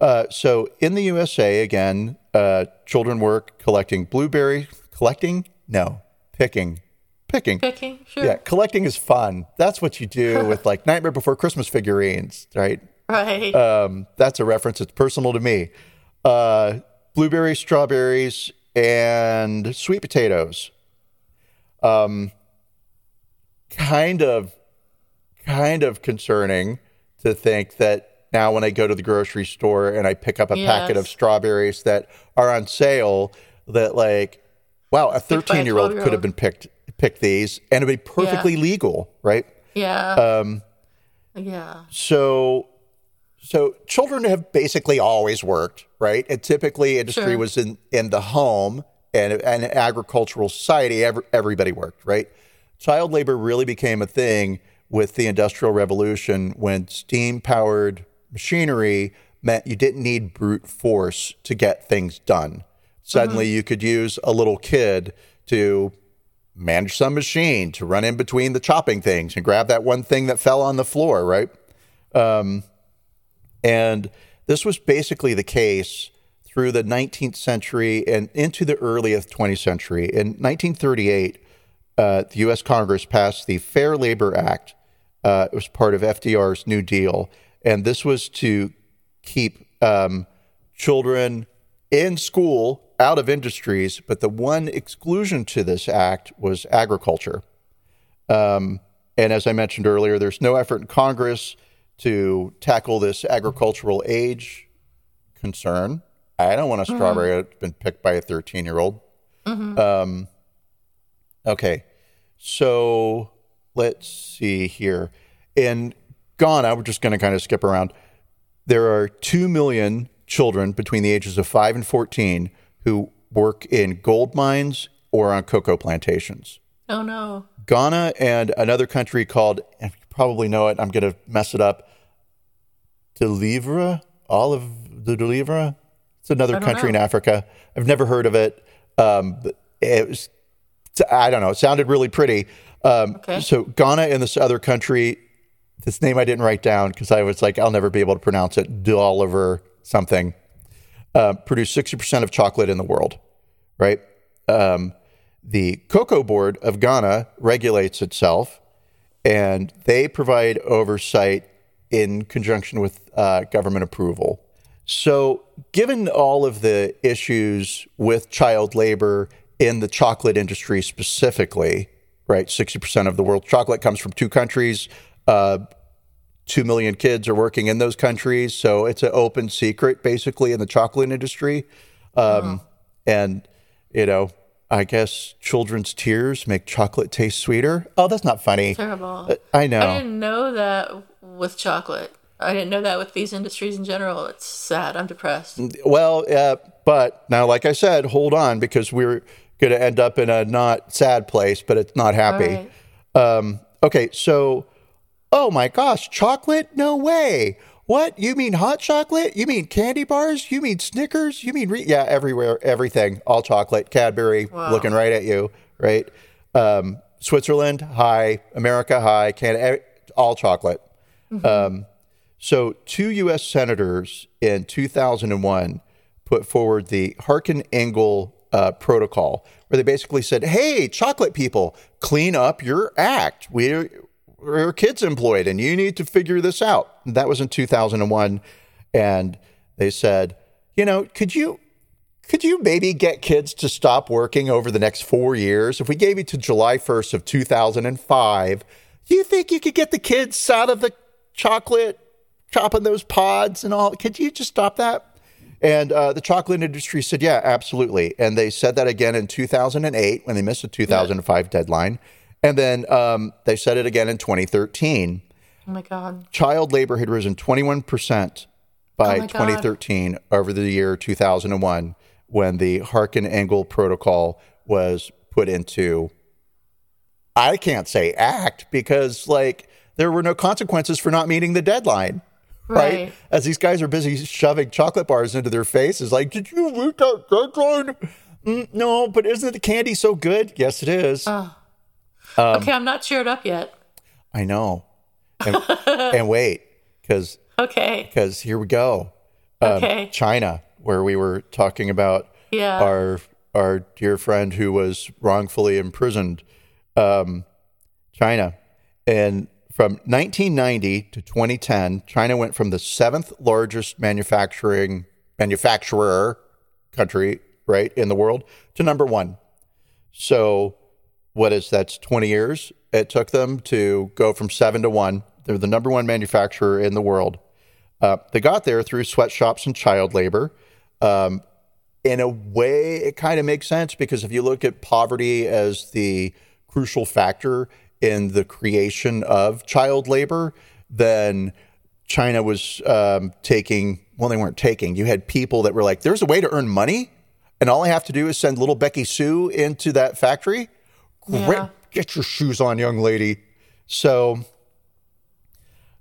Uh, so in the USA, again, uh, children work collecting blueberry, collecting? No, picking. Picking. Picking? Sure. Yeah, collecting is fun. That's what you do with like Nightmare Before Christmas figurines, right? Right. Um, that's a reference. It's personal to me. Uh, blueberries, strawberries, and sweet potatoes. Um, kind of, kind of concerning to think that now when I go to the grocery store and I pick up a packet of strawberries that are on sale, that like, wow, a 13 year old could have been picked picked these and it'd be perfectly legal, right? yeah. Um, yeah. so so children have basically always worked right and typically industry Sure. was in in the home and an agricultural society every, everybody worked right child labor really became a thing with the industrial revolution when steam powered machinery meant you didn't need brute force to get things done suddenly you could use a little kid to manage some machine to run in between the chopping things and grab that one thing that fell on the floor, right? Um, and this was basically the case through the 19th century and into the early 20th century. In 1938, uh, the U.S. Congress passed the Fair Labor Act. Uh, it was part of FDR's New Deal, and this was to keep um, children in school out of industries. But the one exclusion to this act was agriculture. Um, and as I mentioned earlier, there's no effort in Congress to tackle this agricultural age concern. I don't want a strawberry that's been picked by a 13 year old. Um, okay, so let's see here. In Ghana, we're just going to kind of skip around. There are 2 million children between the ages of 5 and 14 who work in gold mines or on cocoa plantations. Oh no. Ghana and another country called, and you probably know it, I'm going to mess it up, Delivra, Olive the Delivra. It's another country in. Africa. I've never heard of it. Um, it was, I don't know, it sounded really pretty. Um, Okay. So Ghana and this other country, this name I didn't write down because I was like, I'll never be able to pronounce it. Dolliver something. Uh, produce 60% of chocolate in the world, right? Um, the Cocoa Board of Ghana regulates itself and they provide oversight in conjunction with uh, government approval. So, given all of the issues with child labor in the chocolate industry specifically, right? 60% of the world's chocolate comes from two countries. Uh, two million kids are working in those countries. So, it's an open secret basically in the chocolate industry. Um, And, you know, I guess children's tears make chocolate taste sweeter. Oh, that's not funny. Terrible. I know. I didn't know that with chocolate. I didn't know that with these industries in general. It's sad. I'm depressed. Well, uh, but now, like I said, hold on because we're going to end up in a not sad place, but it's not happy. Right. Um, okay, so, oh my gosh, chocolate? No way. What? You mean hot chocolate? You mean candy bars? You mean Snickers? You mean, re- yeah, everywhere, everything, all chocolate, Cadbury, looking right at you, right? Um, Switzerland, hi. America, hi. Canada, all chocolate. Um, so, two U.S. senators in 2001 put forward the Harkin Engel uh, protocol, where they basically said, "Hey, chocolate people, clean up your act. We're we're kids employed, and you need to figure this out." That was in 2001, and they said, "You know, could you?" Could you maybe get kids to stop working over the next four years? If we gave you to July 1st of 2005, do you think you could get the kids out of the chocolate chopping those pods and all. Could you just stop that? And uh, the chocolate industry said, yeah, absolutely. And they said that again in 2008 when they missed the 2005 deadline. And then um, they said it again in 2013. Oh my god. Child labor had risen 21% by Oh my God. 2013 over the year 2001 when the Harkin Engel protocol was put into I can't say act because like there were no consequences for not meeting the deadline. Right? Right. As these guys are busy shoving chocolate bars into their faces, like, did you meet that deadline? "Mm, no, but isn't the candy so good? Yes, it is. Oh. Um, okay, I'm not cheered up yet. I know. And, and wait, because Okay. because here we go. Um, Okay. China, where we were talking about Yeah. our our dear friend who was wrongfully imprisoned. Um, China, and from 1990 to 2010, China went from the seventh largest manufacturing manufacturer country, right, in the world, to number one. So, what is that's 20 years? It took them to go from seven to one. They're the number one manufacturer in the world. Uh, they got there through sweatshops and child labor. Um, in a way, it kind of makes sense because if you look at poverty as the crucial factor in the creation of child labor, then China was um, taking, well, they weren't taking, you had people that were like, there's a way to earn money, and all I have to do is send little Becky Sue into that factory. Yeah. Get your shoes on, young lady. So,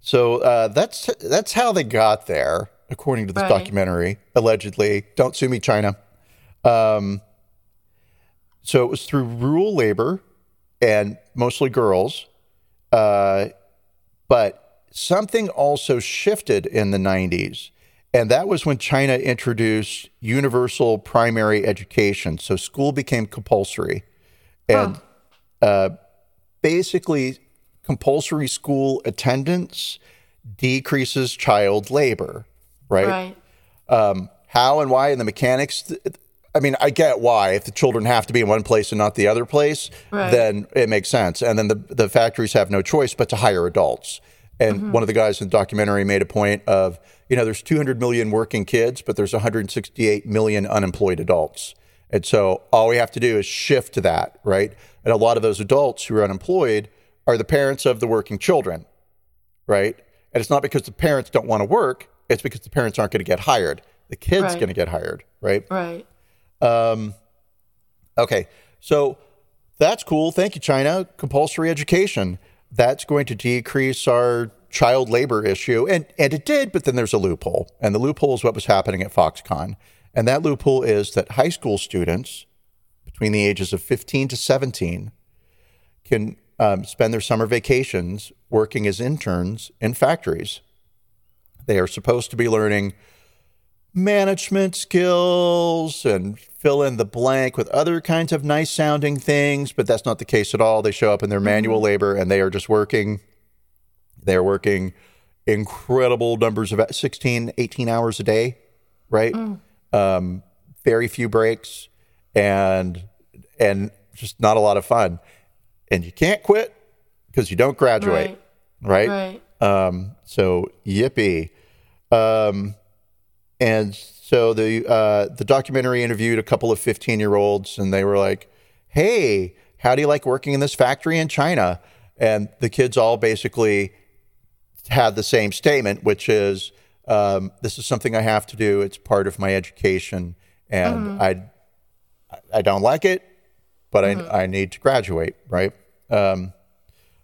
so uh, that's that's how they got there, according to this Right. documentary. Allegedly, don't sue me, China. Um, so it was through rural labor and mostly girls, uh, but something also shifted in the '90s, and that was when China introduced universal primary education. So school became compulsory, and uh, basically compulsory school attendance decreases child labor, right? Right. How and why and the mechanics. I mean, I get why. If the children have to be in one place and not the other place, Right. then it makes sense. And then the, the factories have no choice but to hire adults. And one of the guys in the documentary made a point of, you know, there's 200 million working kids, but there's 168 million unemployed adults. And so all we have to do is shift to that, right? And a lot of those adults who are unemployed are the parents of the working children, right? And it's not because the parents don't want to work, it's because the parents aren't going to get hired. The kid's Right. going to get hired, right? Right. Um, okay, so that's cool. Thank you, China. Compulsory education. That's going to decrease our child labor issue. And, and it did, but then there's a loophole. And the loophole is what was happening at Foxconn. And that loophole is that high school students between the ages of 15 to 17 can um, spend their summer vacations working as interns in factories. They are supposed to be learning management skills and fill in the blank with other kinds of nice sounding things, but that's not the case at all. They show up in their manual labor and they are just working. They're working incredible numbers of 16, 18 hours a day, right? Um, very few breaks and and just not a lot of fun. And you can't quit because you don't graduate, right? Right. Um, so yippee. Um, and so the uh, the documentary interviewed a couple of 15 year olds, and they were like, "Hey, how do you like working in this factory in China?" And the kids all basically had the same statement, which is, um, "This is something I have to do. It's part of my education, and I I don't like it, but I I need to graduate." Right. Um,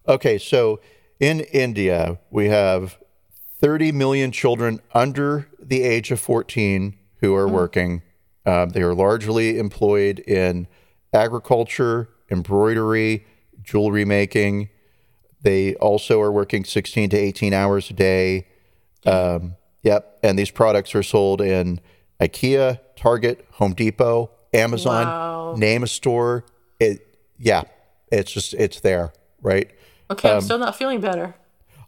okay, so in India, we have 30 million children under the age of 14 who are working. Um, they are largely employed in agriculture, embroidery, jewelry making. They also are working 16 to 18 hours a day. Um, yep. And these products are sold in IKEA, Target, Home Depot, Amazon, Wow. name a store. It, yeah, it's just, it's there, right? Okay, Um, I'm still not feeling better.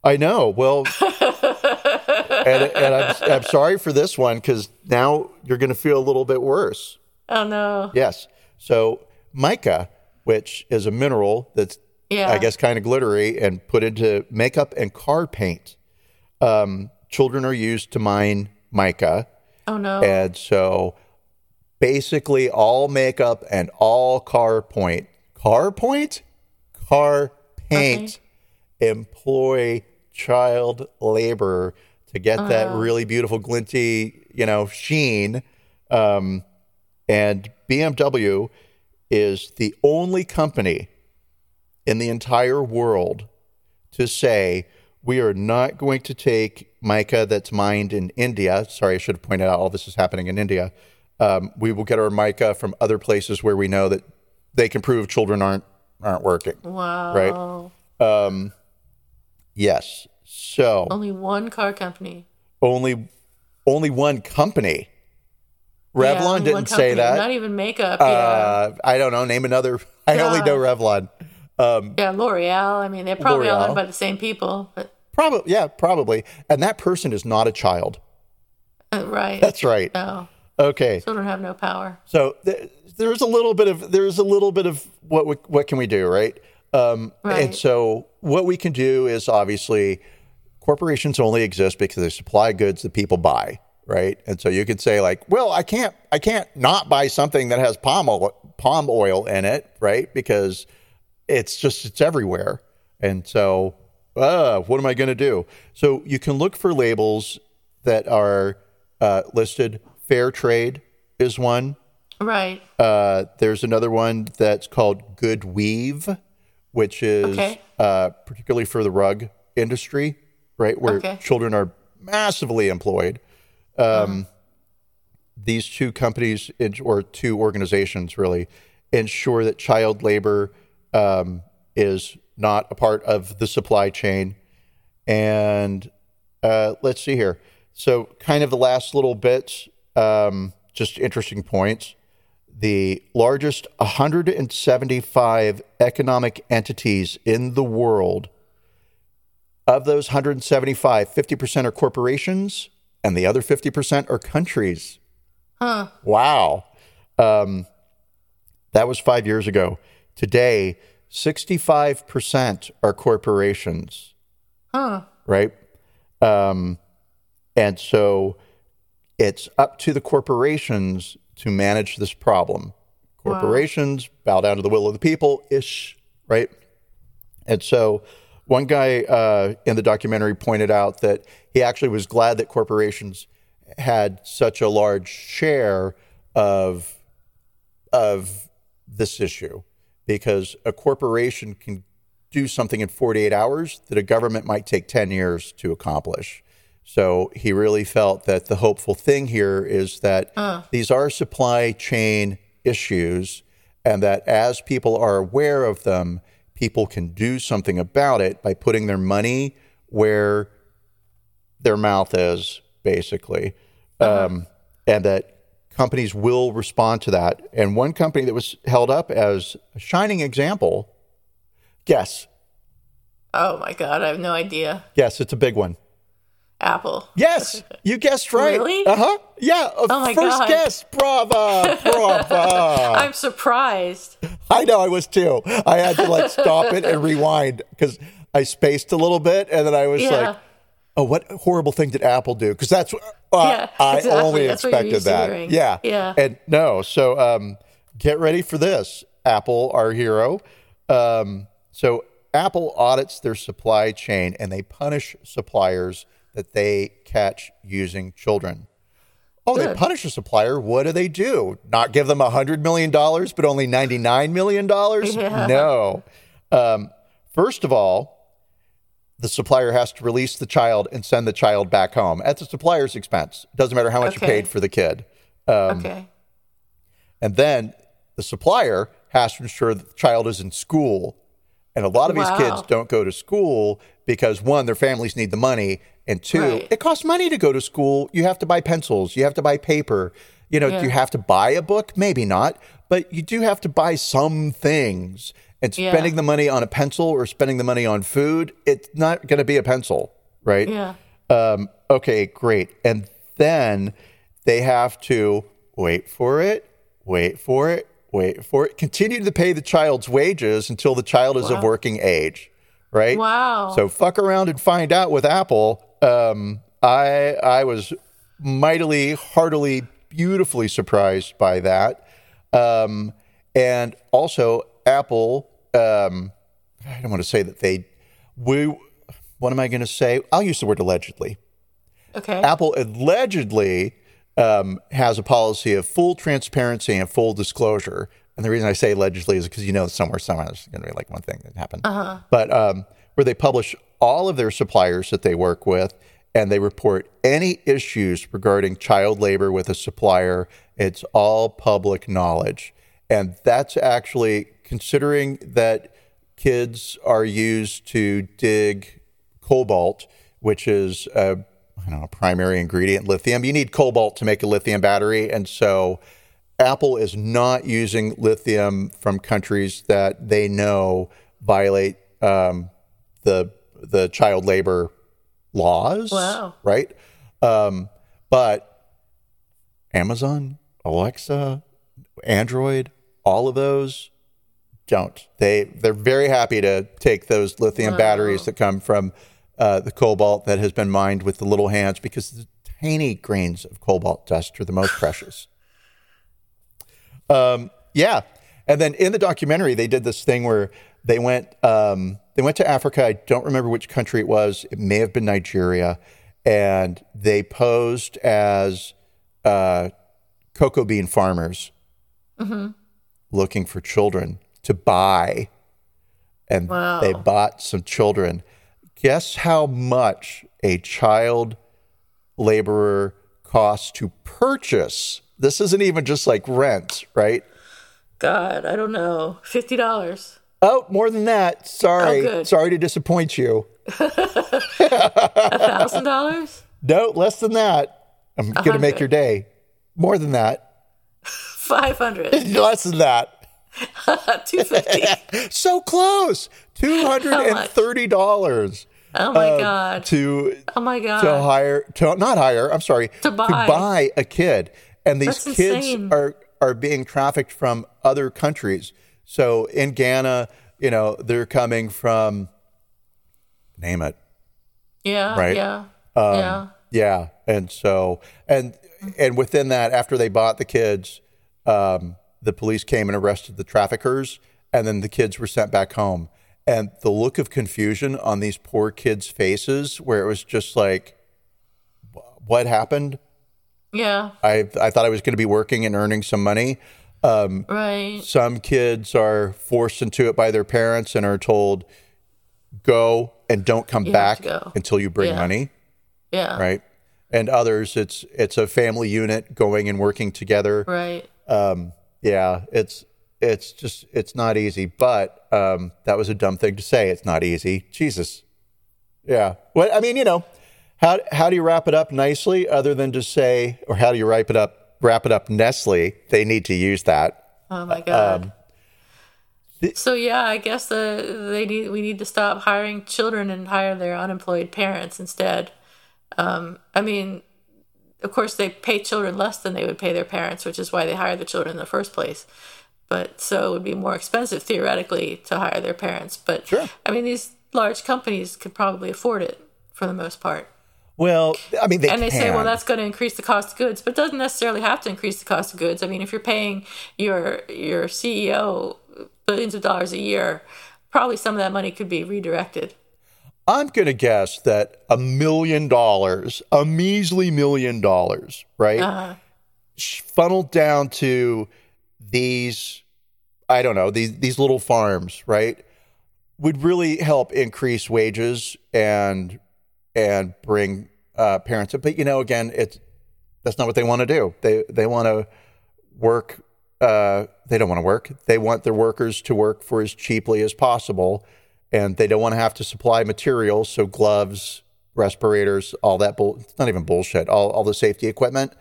I know. Well, and, and I'm, I'm sorry for this one because now you're going to feel a little bit worse. Oh no. Yes. So mica, which is a mineral that's Yeah. I guess kind of glittery and put into makeup and car paint. Um, children are used to mine mica, Oh no. and so basically all makeup and all car point, car point, car paint employ child labor to get that really beautiful glinty, you know, sheen. Um, and BMW is the only company in the entire world to say we are not going to take mica that's mined in India. Sorry, I should have pointed out all this is happening in India. Um, we will get our mica from other places where we know that they can prove children aren't aren't working. wow. Right. Um, yes. So Only one car company. only only one company. Revlon only didn't say that. Not even makeup. yeah. Uh, I don't know. Name another. I only know Revlon. Um, Yeah, L'Oreal. I mean, they're probably all L'Oreal. owned by the same people, but probably, yeah, probably. And that person is not a child. uh, right. That's right. no, Okay. children have no power. So th- there's a little bit of there's a little bit of what we, what can we do, right? Um, And so what we can do is obviously corporations only exist because they supply goods that people buy, right? And so you could say like, well, I can't I can't not buy something that has palm oil, palm oil in it, right? Because it's just it's everywhere. And so, uh, what am I going to do? So you can look for labels that are uh, listed. Fair trade is one. Right. Uh, there's another one that's called GoodWeave, which is Okay. uh, particularly for the rug industry, right? Where Okay. children are massively employed. Um, These two companies, or two organizations really, ensure that child labor um, is not a part of the supply chain. And uh, let's see here. So, kind of the last little bits, um, just interesting points. The largest 175 economic entities in the world, of those 175, 50% are corporations and the other 50% are countries. Huh. Wow. Um, that was five years ago. Today, 65% are corporations Huh. right? Um, and so it's up to the corporations to manage this problem. Corporations bow down to the will of the people ish, right? And so one guy uh, in the documentary pointed out that he actually was glad that corporations had such a large share of of this issue because a corporation can do something in 48 hours that a government might take 10 years to accomplish. So he really felt that the hopeful thing here is that these are supply chain issues and that as people are aware of them, people can do something about it by putting their money where their mouth is, basically, um, and that companies will respond to that. And one company that was held up as a shining example, guess, Oh my god, I have no idea. yes, it's a big one. Apple. Yes, you guessed right. Really? Uh huh. Yeah. Oh my first God. guess. Brava. Brava. I'm surprised. I know I was too. I had to like stop it and rewind because I spaced a little bit, and then I was Yeah. like, "Oh, what horrible thing did Apple do?" Because that's uh, Yeah, I only That's expected that. Yeah, Yeah. And no, so um, get ready for this, Apple, our hero. Um, so Apple audits their supply chain and they punish suppliers that they catch using children. Oh, they punish a supplier. What do they do? Not give them $100 million, but only $99 million? Yeah. No. Um, first of all, the supplier has to release the child and send the child back home at the supplier's expense. Doesn't matter how much you paid for the kid. Um, okay. And then the supplier has to ensure that the child is in school. And a lot of Wow. these kids don't go to school because one, their families need the money, and two, Right. it costs money to go to school. You have to buy pencils, you have to buy paper. You know, Yeah. you have to buy a book, maybe not, but you do have to buy some things. And Yeah. spending the money on a pencil or spending the money on food, it's not going to be a pencil, right? Yeah. Um, okay, great. And then they have to wait for it, wait for it, wait for it, continue to pay the child's wages until the child is of working age, right? Wow. So fuck around and find out with Apple. Um, I I was mightily, heartily, beautifully surprised by that. Um, and also, Apple. Um, I don't want to say that they. We. What am I going to say? I'll use the word allegedly. Okay. Apple allegedly um, has a policy of full transparency and full disclosure. And the reason I say allegedly is because you know somewhere, somewhere there's going to be like one thing that happened. But um, where they publish all of their suppliers that they work with and they report any issues regarding child labor with a supplier, it's all public knowledge. And that's actually considering that kids are used to dig cobalt, which is a I don't know, primary ingredient lithium. You need cobalt to make a lithium battery, and so Apple is not using lithium from countries that they know violate um, the the child labor laws. Wow. Right, um, but Amazon, Alexa, Android, all of those don't. They they're very happy to take those lithium batteries that come from uh, the cobalt that has been mined with the little hands because the tiny grains of cobalt dust are the most precious. Um, yeah, and then in the documentary they did this thing where they went um, they went to Africa. I don't remember which country it was. It may have been Nigeria, and they posed as uh, cocoa bean farmers looking for children to buy. And Wow. they bought some children. Guess how much a child laborer costs to purchase? This isn't even just like rent, right? God, I don't know. Fifty dollars. Oh, more than that. Sorry. Oh. Sorry to disappoint you. A thousand dollars? No, less than that. I'm going to make your day. More than that. Five hundred. Less than that. Two fifty. So close. $230. Oh my uh, god. to Oh my god. to hire to not hire i'm sorry To buy. a kid and these That's kids insane. are are being trafficked from other countries so in ghana you know they're coming from name it yeah. right. Yeah. Um, yeah. yeah and so and and within that after they bought the kids um, the police came and arrested the traffickers and then the kids were sent back home and the look of confusion on these poor kids faces where it was just like what happened Yeah. i i thought i was going to be working and earning some money Right. some kids are forced into it by their parents and are told go and don't come have back until you bring Yeah. money Yeah. right and others it's it's a family unit going and working together Right. um yeah it's it's just it's not easy. But um, that was a dumb thing to say. It's not easy. Jesus. Yeah. Well, I mean, you know, how how do you wrap it up nicely, other than to say, or how do you wrap it up? Wrap it up Nestle. They need to use that. Oh my god. so yeah, I guess the they need we need to stop hiring children and hire their unemployed parents instead. Um, I mean, of course, they pay children less than they would pay their parents, which is why they hire the children in the first place. But so it would be more expensive theoretically to hire their parents. But Sure. I mean, these large companies could probably afford it for the most part. Well, I mean, they And they say, well, that's going to increase the cost of goods, but it doesn't necessarily have to increase the cost of goods. I mean, if you're paying your your CEO billions of dollars a year, probably some of that money could be redirected. I'm going to guess that a million dollars, a measly million dollars, right, Uh-huh. funneled down to these, I don't know, these these little farms, right, would really help increase wages and and bring uh, parents. up. But you know, again, it's that's not what they want to do. They they want to work. Uh, they don't want to work. They want their workers to work for as cheaply as possible, and they don't want to have to supply materials. So gloves, respirators, all that. Bull- it's not even bullshit. All all the safety equipment.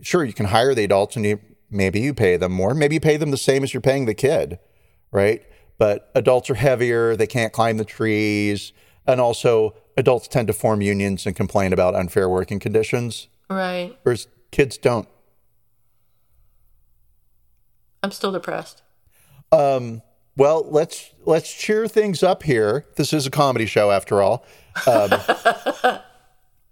Sure, you can hire the adults, and you maybe you pay them more. Maybe you pay them the same as you're paying the kid, right? But adults are heavier. They can't climb the trees, and also adults tend to form unions and complain about unfair working conditions, Right. whereas kids don't. I'm still depressed. Um, well, let's let's cheer things up here. This is a comedy show, after all. Um,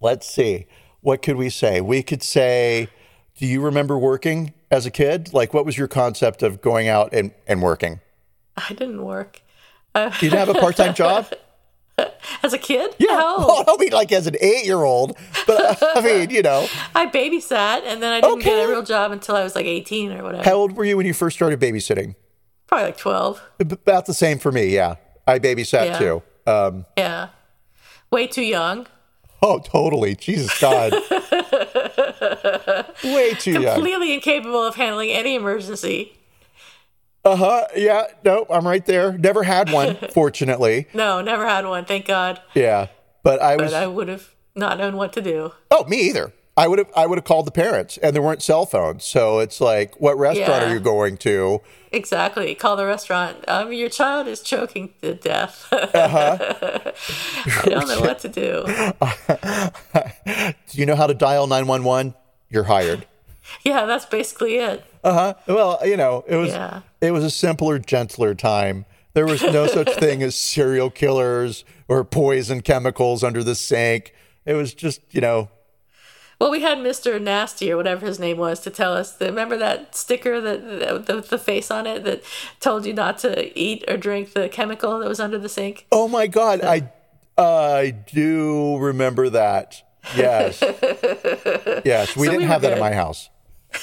let's see. What could we say? We could say, "Do you remember working as a kid? Like, what was your concept of going out and, and working? I didn't work. You didn't have a part time job? As a kid? Yeah. No. Well, I mean, like as an eight year old, but uh, I mean, you know, I babysat and then I didn't get a real job until I was like 18 or whatever. how old were you when you first started babysitting? Probably like 12. About the same for me. Yeah, I babysat Yeah. too. Um, Yeah. Way too young. oh, totally. Jesus God. Way too young. Completely incapable of handling any emergency. Uh huh. Yeah. Nope. I'm right there. Never had one, fortunately. No, never had one, thank God. Yeah. But I was. But I would have not known what to do. oh, me either. I would have. I would have called the parents, and there weren't cell phones. So it's like, what restaurant Yeah. are you going to? Exactly. Call the restaurant. Um, your child is choking to death. Uh-huh. I don't know what to do. Do you know how to dial nine one one? You're hired. Yeah, that's basically it. Uh huh. Well, you know, it was Yeah. it was a simpler, gentler time. There was no such thing as serial killers or poison chemicals under the sink. It was just, you know, Well, we had Mr. Nasty or whatever his name was to tell us. That, remember that sticker that the, the face on it that told you not to eat or drink the chemical that was under the sink? oh my god, I I do remember that. Yes. yes, we So didn't we have that in my house.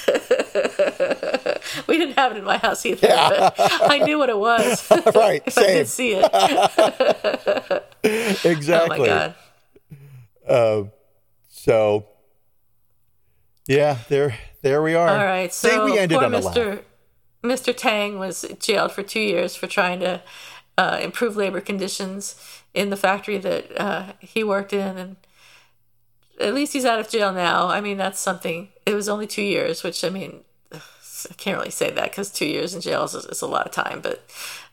We didn't have it in my house either. But I knew what it was. Right, if I same. did see it. Oh Exactly. my god. So yeah, there there we are. All right. So we ended poor on. Mr. Mr. Tang was jailed for two years for trying to uh, improve labor conditions in the factory that uh, he worked in, and at least he's out of jail now. I mean, that's something. It was only two years, which I mean, I can't really say that because two years in jail is, is a lot of time, but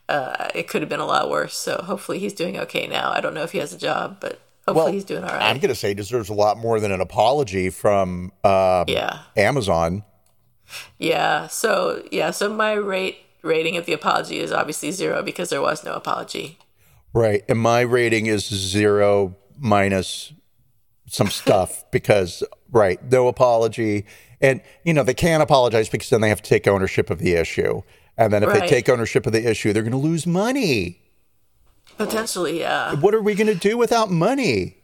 uh, it could have been a lot worse. So hopefully he's doing okay now. I don't know if he has a job, but hopefully Well, he's doing all right. I'm going to say he deserves a lot more than an apology from uh, Yeah. Amazon. Yeah. So yeah. So my rate rating of the apology is obviously zero because there was no apology. Right. And my rating is zero minus some stuff because, right, no apology. And, you know, they can't apologize because then they have to take ownership of the issue. And then if they take ownership of the issue, they're going to lose money. Potentially, yeah. What are we going to do without money?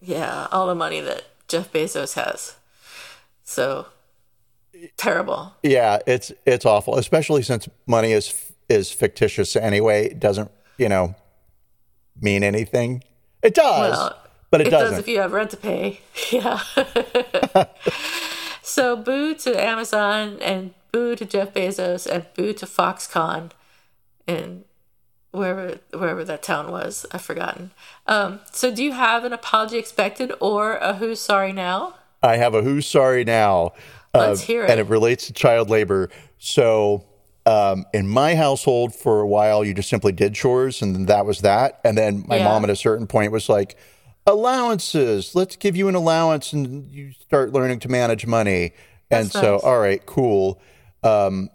Yeah. All the money that Jeff Bezos has. So terrible. Yeah, it's it's awful, especially since money is is fictitious anyway. It doesn't, you know, mean anything. It does, Well, but it, It doesn't. does if you have rent to pay. Yeah. so boo to Amazon and boo to Jeff Bezos and boo to Foxconn in wherever wherever that town was. I've forgotten. Um, so do you have an apology expected or a who's sorry now? I have a who's sorry now. Let's uh, hear it. And it relates to child labor. So um, in my household, for a while, you just simply did chores, and that was that. And then my Yeah. mom, at a certain point, was like, "Allowances. Let's give you an allowance, and you start learning to manage money." and That's so, nice. all right, cool. Um,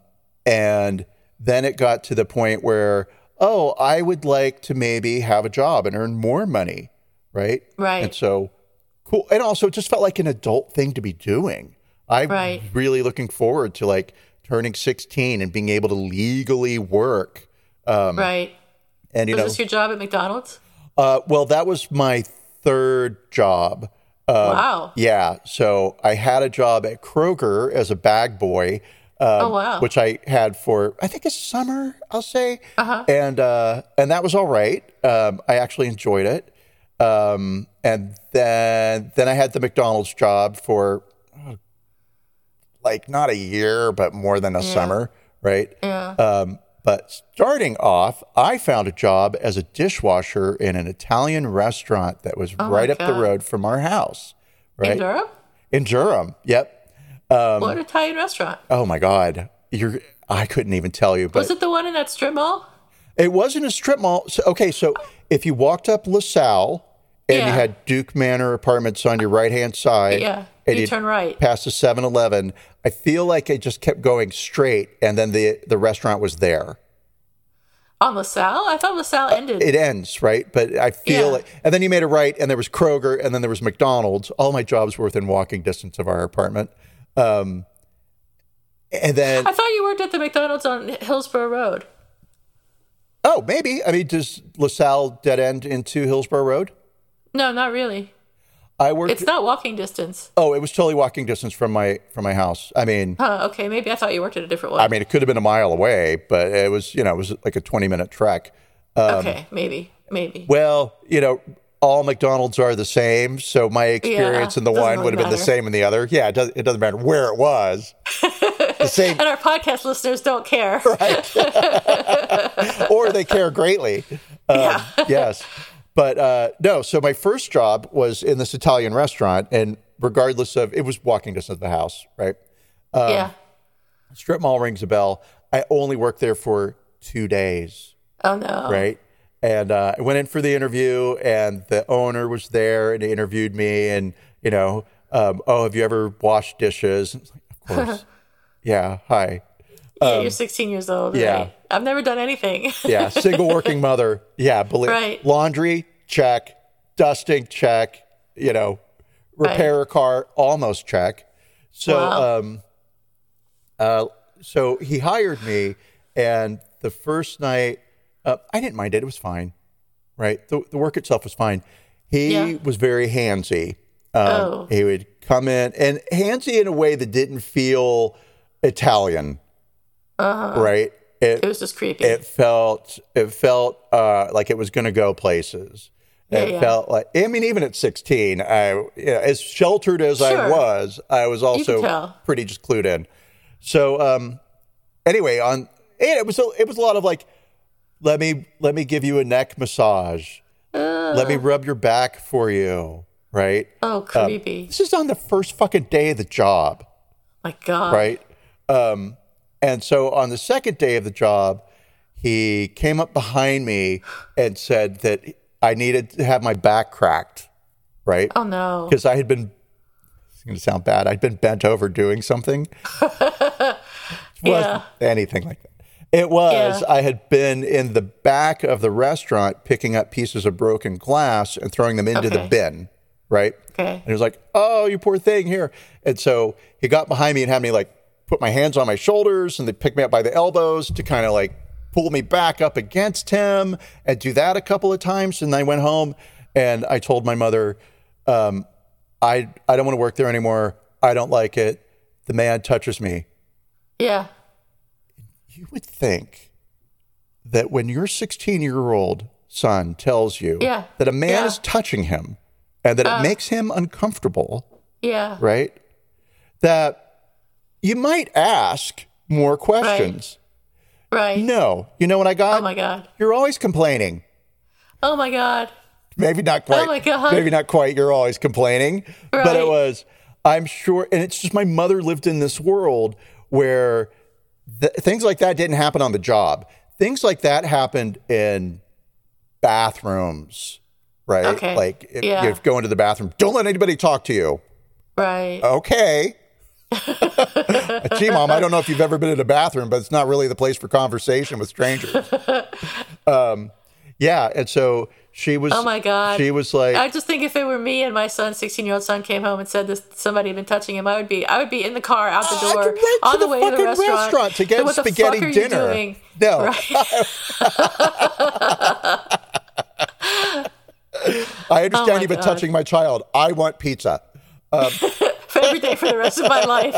and then it got to the point where, oh, I would like to maybe have a job and earn more money, right? Right. And so, cool. And also, it just felt like an adult thing to be doing. I'm Right. really looking forward to like turning 16 and being able to legally work. right. And you Was know, this your job at McDonald's? uh, well, that was my third job. Uh, wow. Yeah. So I had a job at Kroger as a bag boy, um, Oh, wow. which I had for I think a summer, I'll say, Uh-huh. and uh, and that was all right. Um, I actually enjoyed it. Um, and then then I had the McDonald's job for like not a year, but more than a summer, right? Yeah. Um, but starting off, I found a job as a dishwasher in an Italian restaurant that was right up the Oh road from our house, right In Durham? in Durham. Yep. Um, what Italian restaurant? Oh my God, you're. I couldn't even tell you, but Was it the one in that strip mall? it wasn't a strip mall. So, okay, so if you walked up LaSalle and you had Duke Manor Apartments on your right hand side, Yeah. and You turn right. past the 7-Eleven, I feel like it just kept going straight, and then the the restaurant was there. On LaSalle? I thought LaSalle ended. It ends right, but I feel Yeah. like, and then you made a right, and there was Kroger, and then there was McDonald's. All my jobs were within walking distance of our apartment. Um, and then I thought you worked at the McDonald's on Hillsborough Road. Oh, maybe. I mean, does LaSalle dead end into Hillsborough Road? No, not really. I worked. It's not walking distance. oh, it was totally walking distance from my from my house. I mean, Huh, okay, maybe I thought you worked at a different one. I mean, it could have been a mile away, but it was you know it was like a twenty minute trek. okay, maybe, maybe. Well, you know, all McDonald's are the same, so my experience in the one would have been the same in the other. Yeah, it, does, it doesn't matter where it was. the same, and our podcast listeners don't care. Right? or they care greatly. Um, Yes. But uh, no, so my first job was in this Italian restaurant, and regardless of it was walking distance of the house, right? yeah. Strip mall rings a bell. I only worked there for two days, Oh no. right? And uh, I went in for the interview, and the owner was there and he interviewed me, and you know, um, oh, have you ever washed dishes? Like, of course. yeah. Hi. Yeah, you're 16 years old. Um, yeah. Right? I've never done anything. Yeah, single working mother. Yeah, believe Right. laundry check, dusting check, you know, repair a car almost check. So Wow. um uh so he hired me and the first night uh, I didn't mind it. It was fine. Right? The the work itself was fine. He Yeah. was very handsy. Um, Oh. he would come in and handsy in a way that didn't feel Italian. Right? It, it was just creepy. it felt it felt uh, like it was going to go places. Yeah, it yeah. felt like I mean, even at sixteen, I you know, as sheltered as I was, I was also pretty just clued in. So um, anyway, on and it was a, it was a lot of like, let me let me give you a neck massage, let me rub your back for you, right? oh, creepy. This is on the first fucking day of the job My God. right? Um, and so on the second day of the job, he came up behind me and said that I needed to have my back cracked, right? Oh no. Because I had been, it's going to sound bad, I'd been bent over doing something. It wasn't Yeah. anything like that. It was, Yeah. I had been in the back of the restaurant picking up pieces of broken glass and throwing them into the bin, right? Okay. And he was like, "Oh, you poor thing, here." And so he got behind me and had me like put my hands on my shoulders and they picked me up by the elbows to kind of like pull me back up against him and do that a couple of times. And I went home and I told my mother, um, "I I don't want to work there anymore. I don't like it. The man touches me." Yeah. You would think that when your 16 year old son tells you Yeah. that a man Yeah. Uh. is touching him and that it makes him uncomfortable Yeah. right? That you might ask, more questions. Right. No. You know what I got? Oh my god. You're always complaining. Oh my god. Maybe not oh quite. Oh my God. Maybe not quite. You're always complaining. But it was, I'm sure, and it's just my mother lived in this world where th- things like that didn't happen on the job. Things like that happened in bathrooms, right? Okay. Like if Yeah. you go into the bathroom, don't let anybody talk to you. Right. Okay. Gee, mom, I don't know if you've ever been in a bathroom, but it's not really the place for conversation with strangers. um, yeah, and so she was. Oh my God. She was like, I just think if it were me and my son, sixteen year old son, came home and said this somebody had been touching him, I would be I would be in the car out the door on the, the way to the fucking restaurant, restaurant to get spaghetti dinner." No. Right. I understand Oh you've been touching my child. I want pizza. for every day for the rest of my life.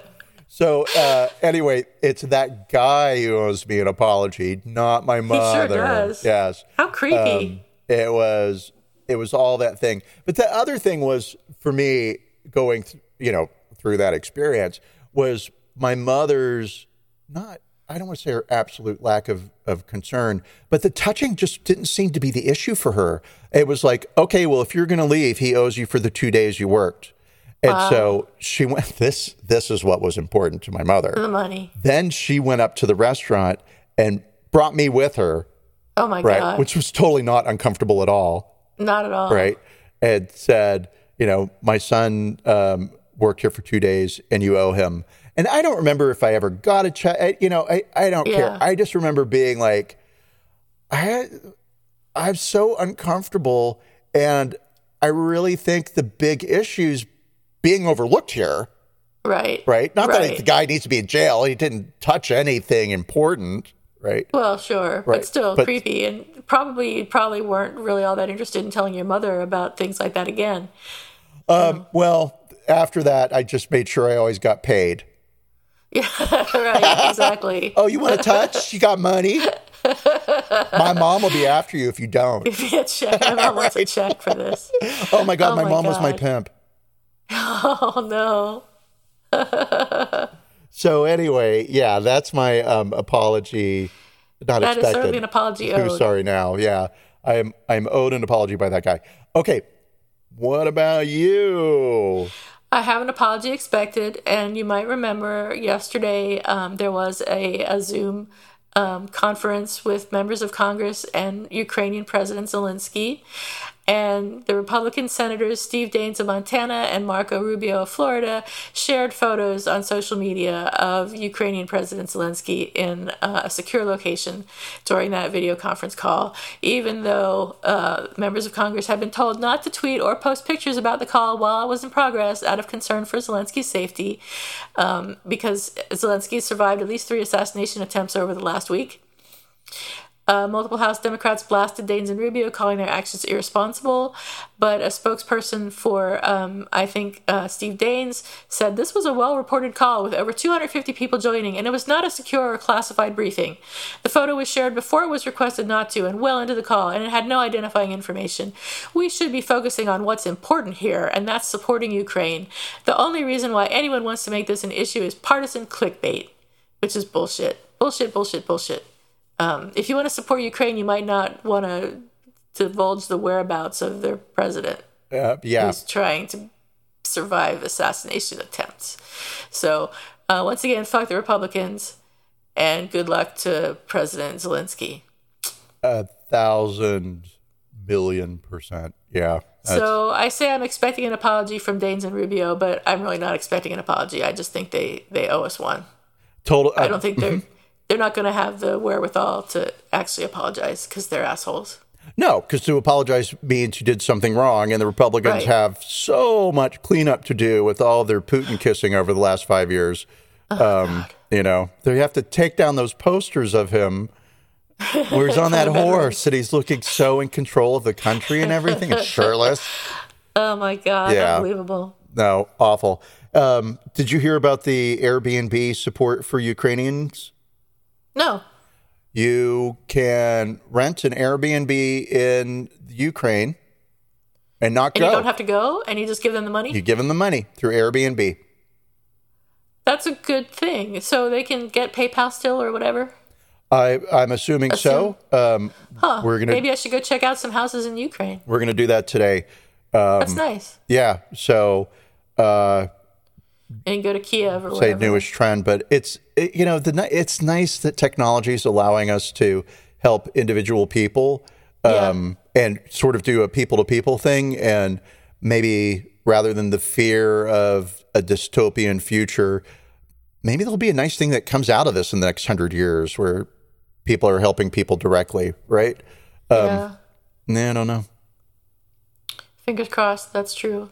So uh, anyway, it's that guy who owes me an apology, not my mother. He sure does. Yes. How creepy. Um, it was it was all that thing. But the other thing was for me going th- you know through that experience was my mother's not I don't want to say her absolute lack of of concern, but the touching just didn't seem to be the issue for her. It was like, okay, well if you're going to leave, he owes you for the 2 days you worked. And so she went this this is what was important to my mother. the money. Then she went up to the restaurant and brought me with her, Oh my right? god. Which was totally not uncomfortable at all Not at all. right? And said, you know, my son um, worked here for two days and you owe him. And I don't remember if I ever got a check. I, you know, I, I don't care. I just remember being like, I, I'm so uncomfortable. And I really think the big issues being overlooked here, Right. right? Not that the guy needs to be in jail. He didn't touch anything important, right? Well, sure, Right. but still But- creepy, and probably you probably weren't really all that interested in telling your mother about things like that again. Um, well, after that, I just made sure I always got paid. Yeah, right, exactly. Oh, you want to touch? You got money? My mom will be after you if you don't. Give me a check. My mom wants a check for this. Oh my God, Oh my, my mom was my pimp. Oh no. So anyway, yeah, that's my um, apology. Not That is expected. certainly an apology Who's owed. sorry now? Yeah, I'm I'm owed an apology by that guy. Okay, what about you? I have an apology expected, and you might remember yesterday um, there was a, a Zoom um, conference with members of Congress and Ukrainian President Zelensky. And the Republican senators Steve Daines of Montana and Marco Rubio of Florida shared photos on social media of Ukrainian President Zelensky in uh, a secure location during that video conference call, even though uh, members of Congress had been told not to tweet or post pictures about the call while it was in progress out of concern for Zelensky's safety, um, because Zelensky survived at least three assassination attempts over the last week. Uh, multiple House Democrats blasted Daines and Rubio, calling their actions irresponsible. But a spokesperson for, um, I think, uh, Steve Daines said this was a well reported call with over 250 people joining, and it was not a secure or classified briefing. The photo was shared before it was requested not to, and well into the call, and it had no identifying information. We should be focusing on what's important here, and that's supporting Ukraine. The only reason why anyone wants to make this an issue is partisan clickbait, which is bullshit. Bullshit, bullshit, bullshit. Um, if you want to support Ukraine, you might not want to divulge the whereabouts of their president Uh, yeah, who's trying to survive assassination attempts. So, uh, once again, fuck the Republicans and good luck to President Zelensky. a thousand billion percent. Yeah. So, I say I'm expecting an apology from Daines and Rubio, but I'm really not expecting an apology. I just think they, they owe us one. total. I don't think they're. They're not going to have the wherewithal to actually apologize because they're assholes. No, because to apologize means you did something wrong, and the Republicans Right. have so much cleanup to do with all their Putin kissing over the last five years. Oh, um, you know, they have to take down those posters of him where he's on that horse and he's looking so in control of the country and everything, and shirtless. Oh my god, Yeah. unbelievable. No, awful. Um, did you hear about the Airbnb support for Ukrainians? No. You can rent an Airbnb in Ukraine and not And go. you don't have to go and you just give them the money? You give them the money through Airbnb. That's a good thing. So they can get PayPal still or whatever. I I'm assuming so. Um, Huh. We're gonna- Maybe I should go check out some houses in Ukraine. we're gonna do that today. Um, That's nice. Yeah. So uh, And go to Kiev or say whatever. newish trend, but it's it, you know the it's nice that technology is allowing us to help individual people um, and sort of do a people to people thing, and maybe rather than the fear of a dystopian future, maybe there'll be a nice thing that comes out of this in the next hundred years where people are helping people directly, right? yeah. Nah, I don't know. Fingers crossed. That's true.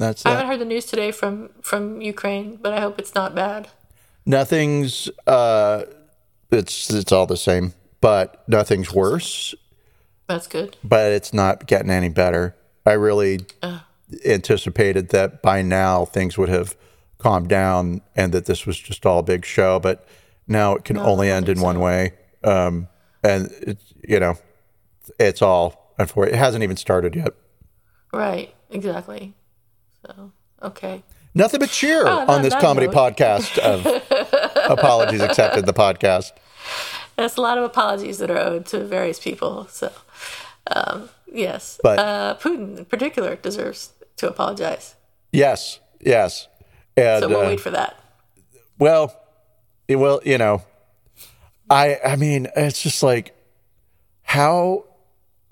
That's I that. haven't heard the news today from from Ukraine, but I hope it's not bad. Nothing's uh it's it's all the same, but nothing's worse, That's good. but it's not getting any better. I really anticipated that by now things would have calmed down and that this was just all a big show, but now it can only end in one way. Um and it's you know, it's all unfortunate. It hasn't even started yet. Right. Exactly. So okay. Nothing but cheer on on this comedy note. podcast of apologies accepted the podcast. That's a lot of apologies that are owed to various people. So, um, yes. But- uh, Putin in particular deserves to apologize. Yes, yes. And So we'll uh, wait for that. Well, it will, you know, I I mean, it's just like how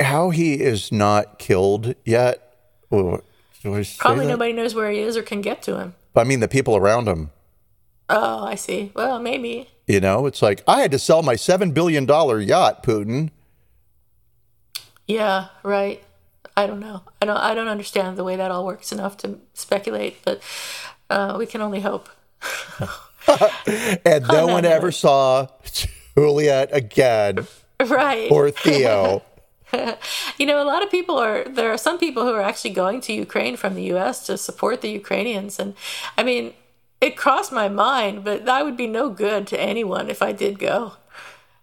how he is not killed yet. Oh, say Probably nobody knows where he is or can get to him. I mean, the people around him. Oh, I see. Well, maybe. You know, it's like I had to sell my seven billion dollar yacht, Putin. Yeah, right. I don't know. I don't. I don't understand the way that all works enough to speculate, but uh, we can only hope. And no, one ever saw Juliet again Right. or Theo. You know, a lot of people are. There are some people who are actually going to Ukraine from the U.S. to support the Ukrainians, and I mean, it crossed my mind, but that would be no good to anyone if I did go.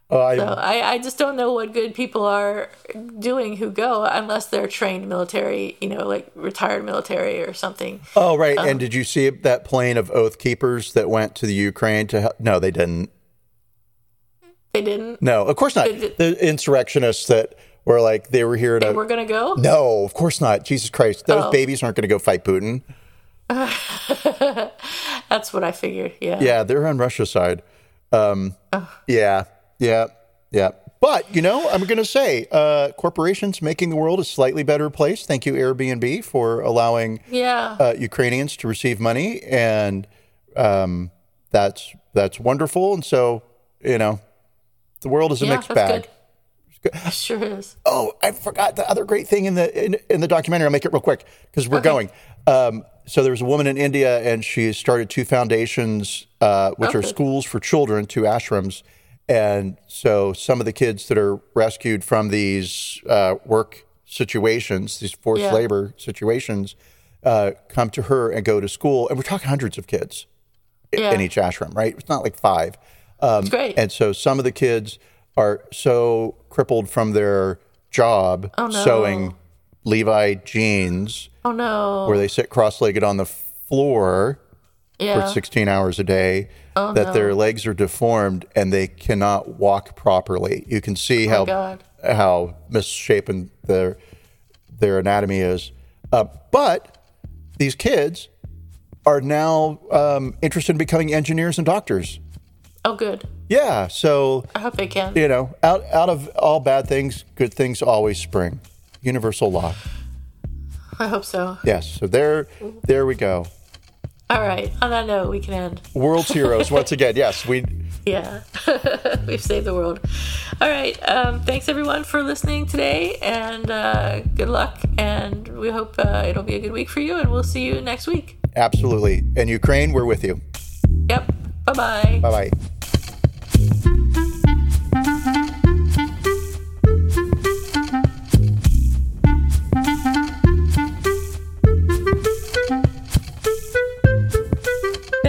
Oh, I, So I, I just don't know what good people are doing who go unless they're trained military, you know, like retired military or something. oh, right. um, and did you see that plane of Oath Keepers that went to the Ukraine to help? No, they didn't. They didn't. No, of course not. Did- The insurrectionists that were like they were here to. We're gonna go. no, of course not. Jesus Christ, those Oh. babies aren't going to go fight Putin. That's what I figured. Yeah. Yeah, they're on Russia's side. Um, Yeah, yeah, yeah. But you know, I'm going to say, uh, corporations making the world a slightly better place. Thank you, Airbnb, for allowing Yeah. uh, Ukrainians to receive money, and um, that's that's wonderful. And so, you know, the world is a yeah. mixed bag. good. It sure is. Oh, I forgot the other great thing in the in, in the documentary. I'll make it real quick because we're going. Um, so there was a woman in India, and she started two foundations, uh, which are schools for children, two ashrams. And so some of the kids that are rescued from these uh, work situations, these forced Yeah. labor situations, uh, come to her and go to school. And we're talking hundreds of kids Yeah. in each ashram, right? It's not like five. It's great. And so some of the kids are so crippled from their job Oh, no. sewing Levi jeans oh no. where they sit cross legged on the floor yeah. for 16 hours a day Oh, that no. their legs are deformed and they cannot walk properly. You can see how Oh, God. how misshapen their their anatomy is. Uh, but these kids are now um, interested in becoming engineers and doctors. Oh, good. Yeah, so I hope they can. you know, out out of all bad things, good things always spring. Universal law. I hope so. Yes. So there, there we go. All right. On that note, we can end. World's heroes once again. Yes, we. Yeah. We've saved the world. All right. Um, thanks, everyone, for listening today. And uh, good luck. And we hope uh, it'll be a good week for you. And we'll see you next week. Absolutely. And Ukraine, we're with you. Yep. Bye bye. Bye bye. Thank you.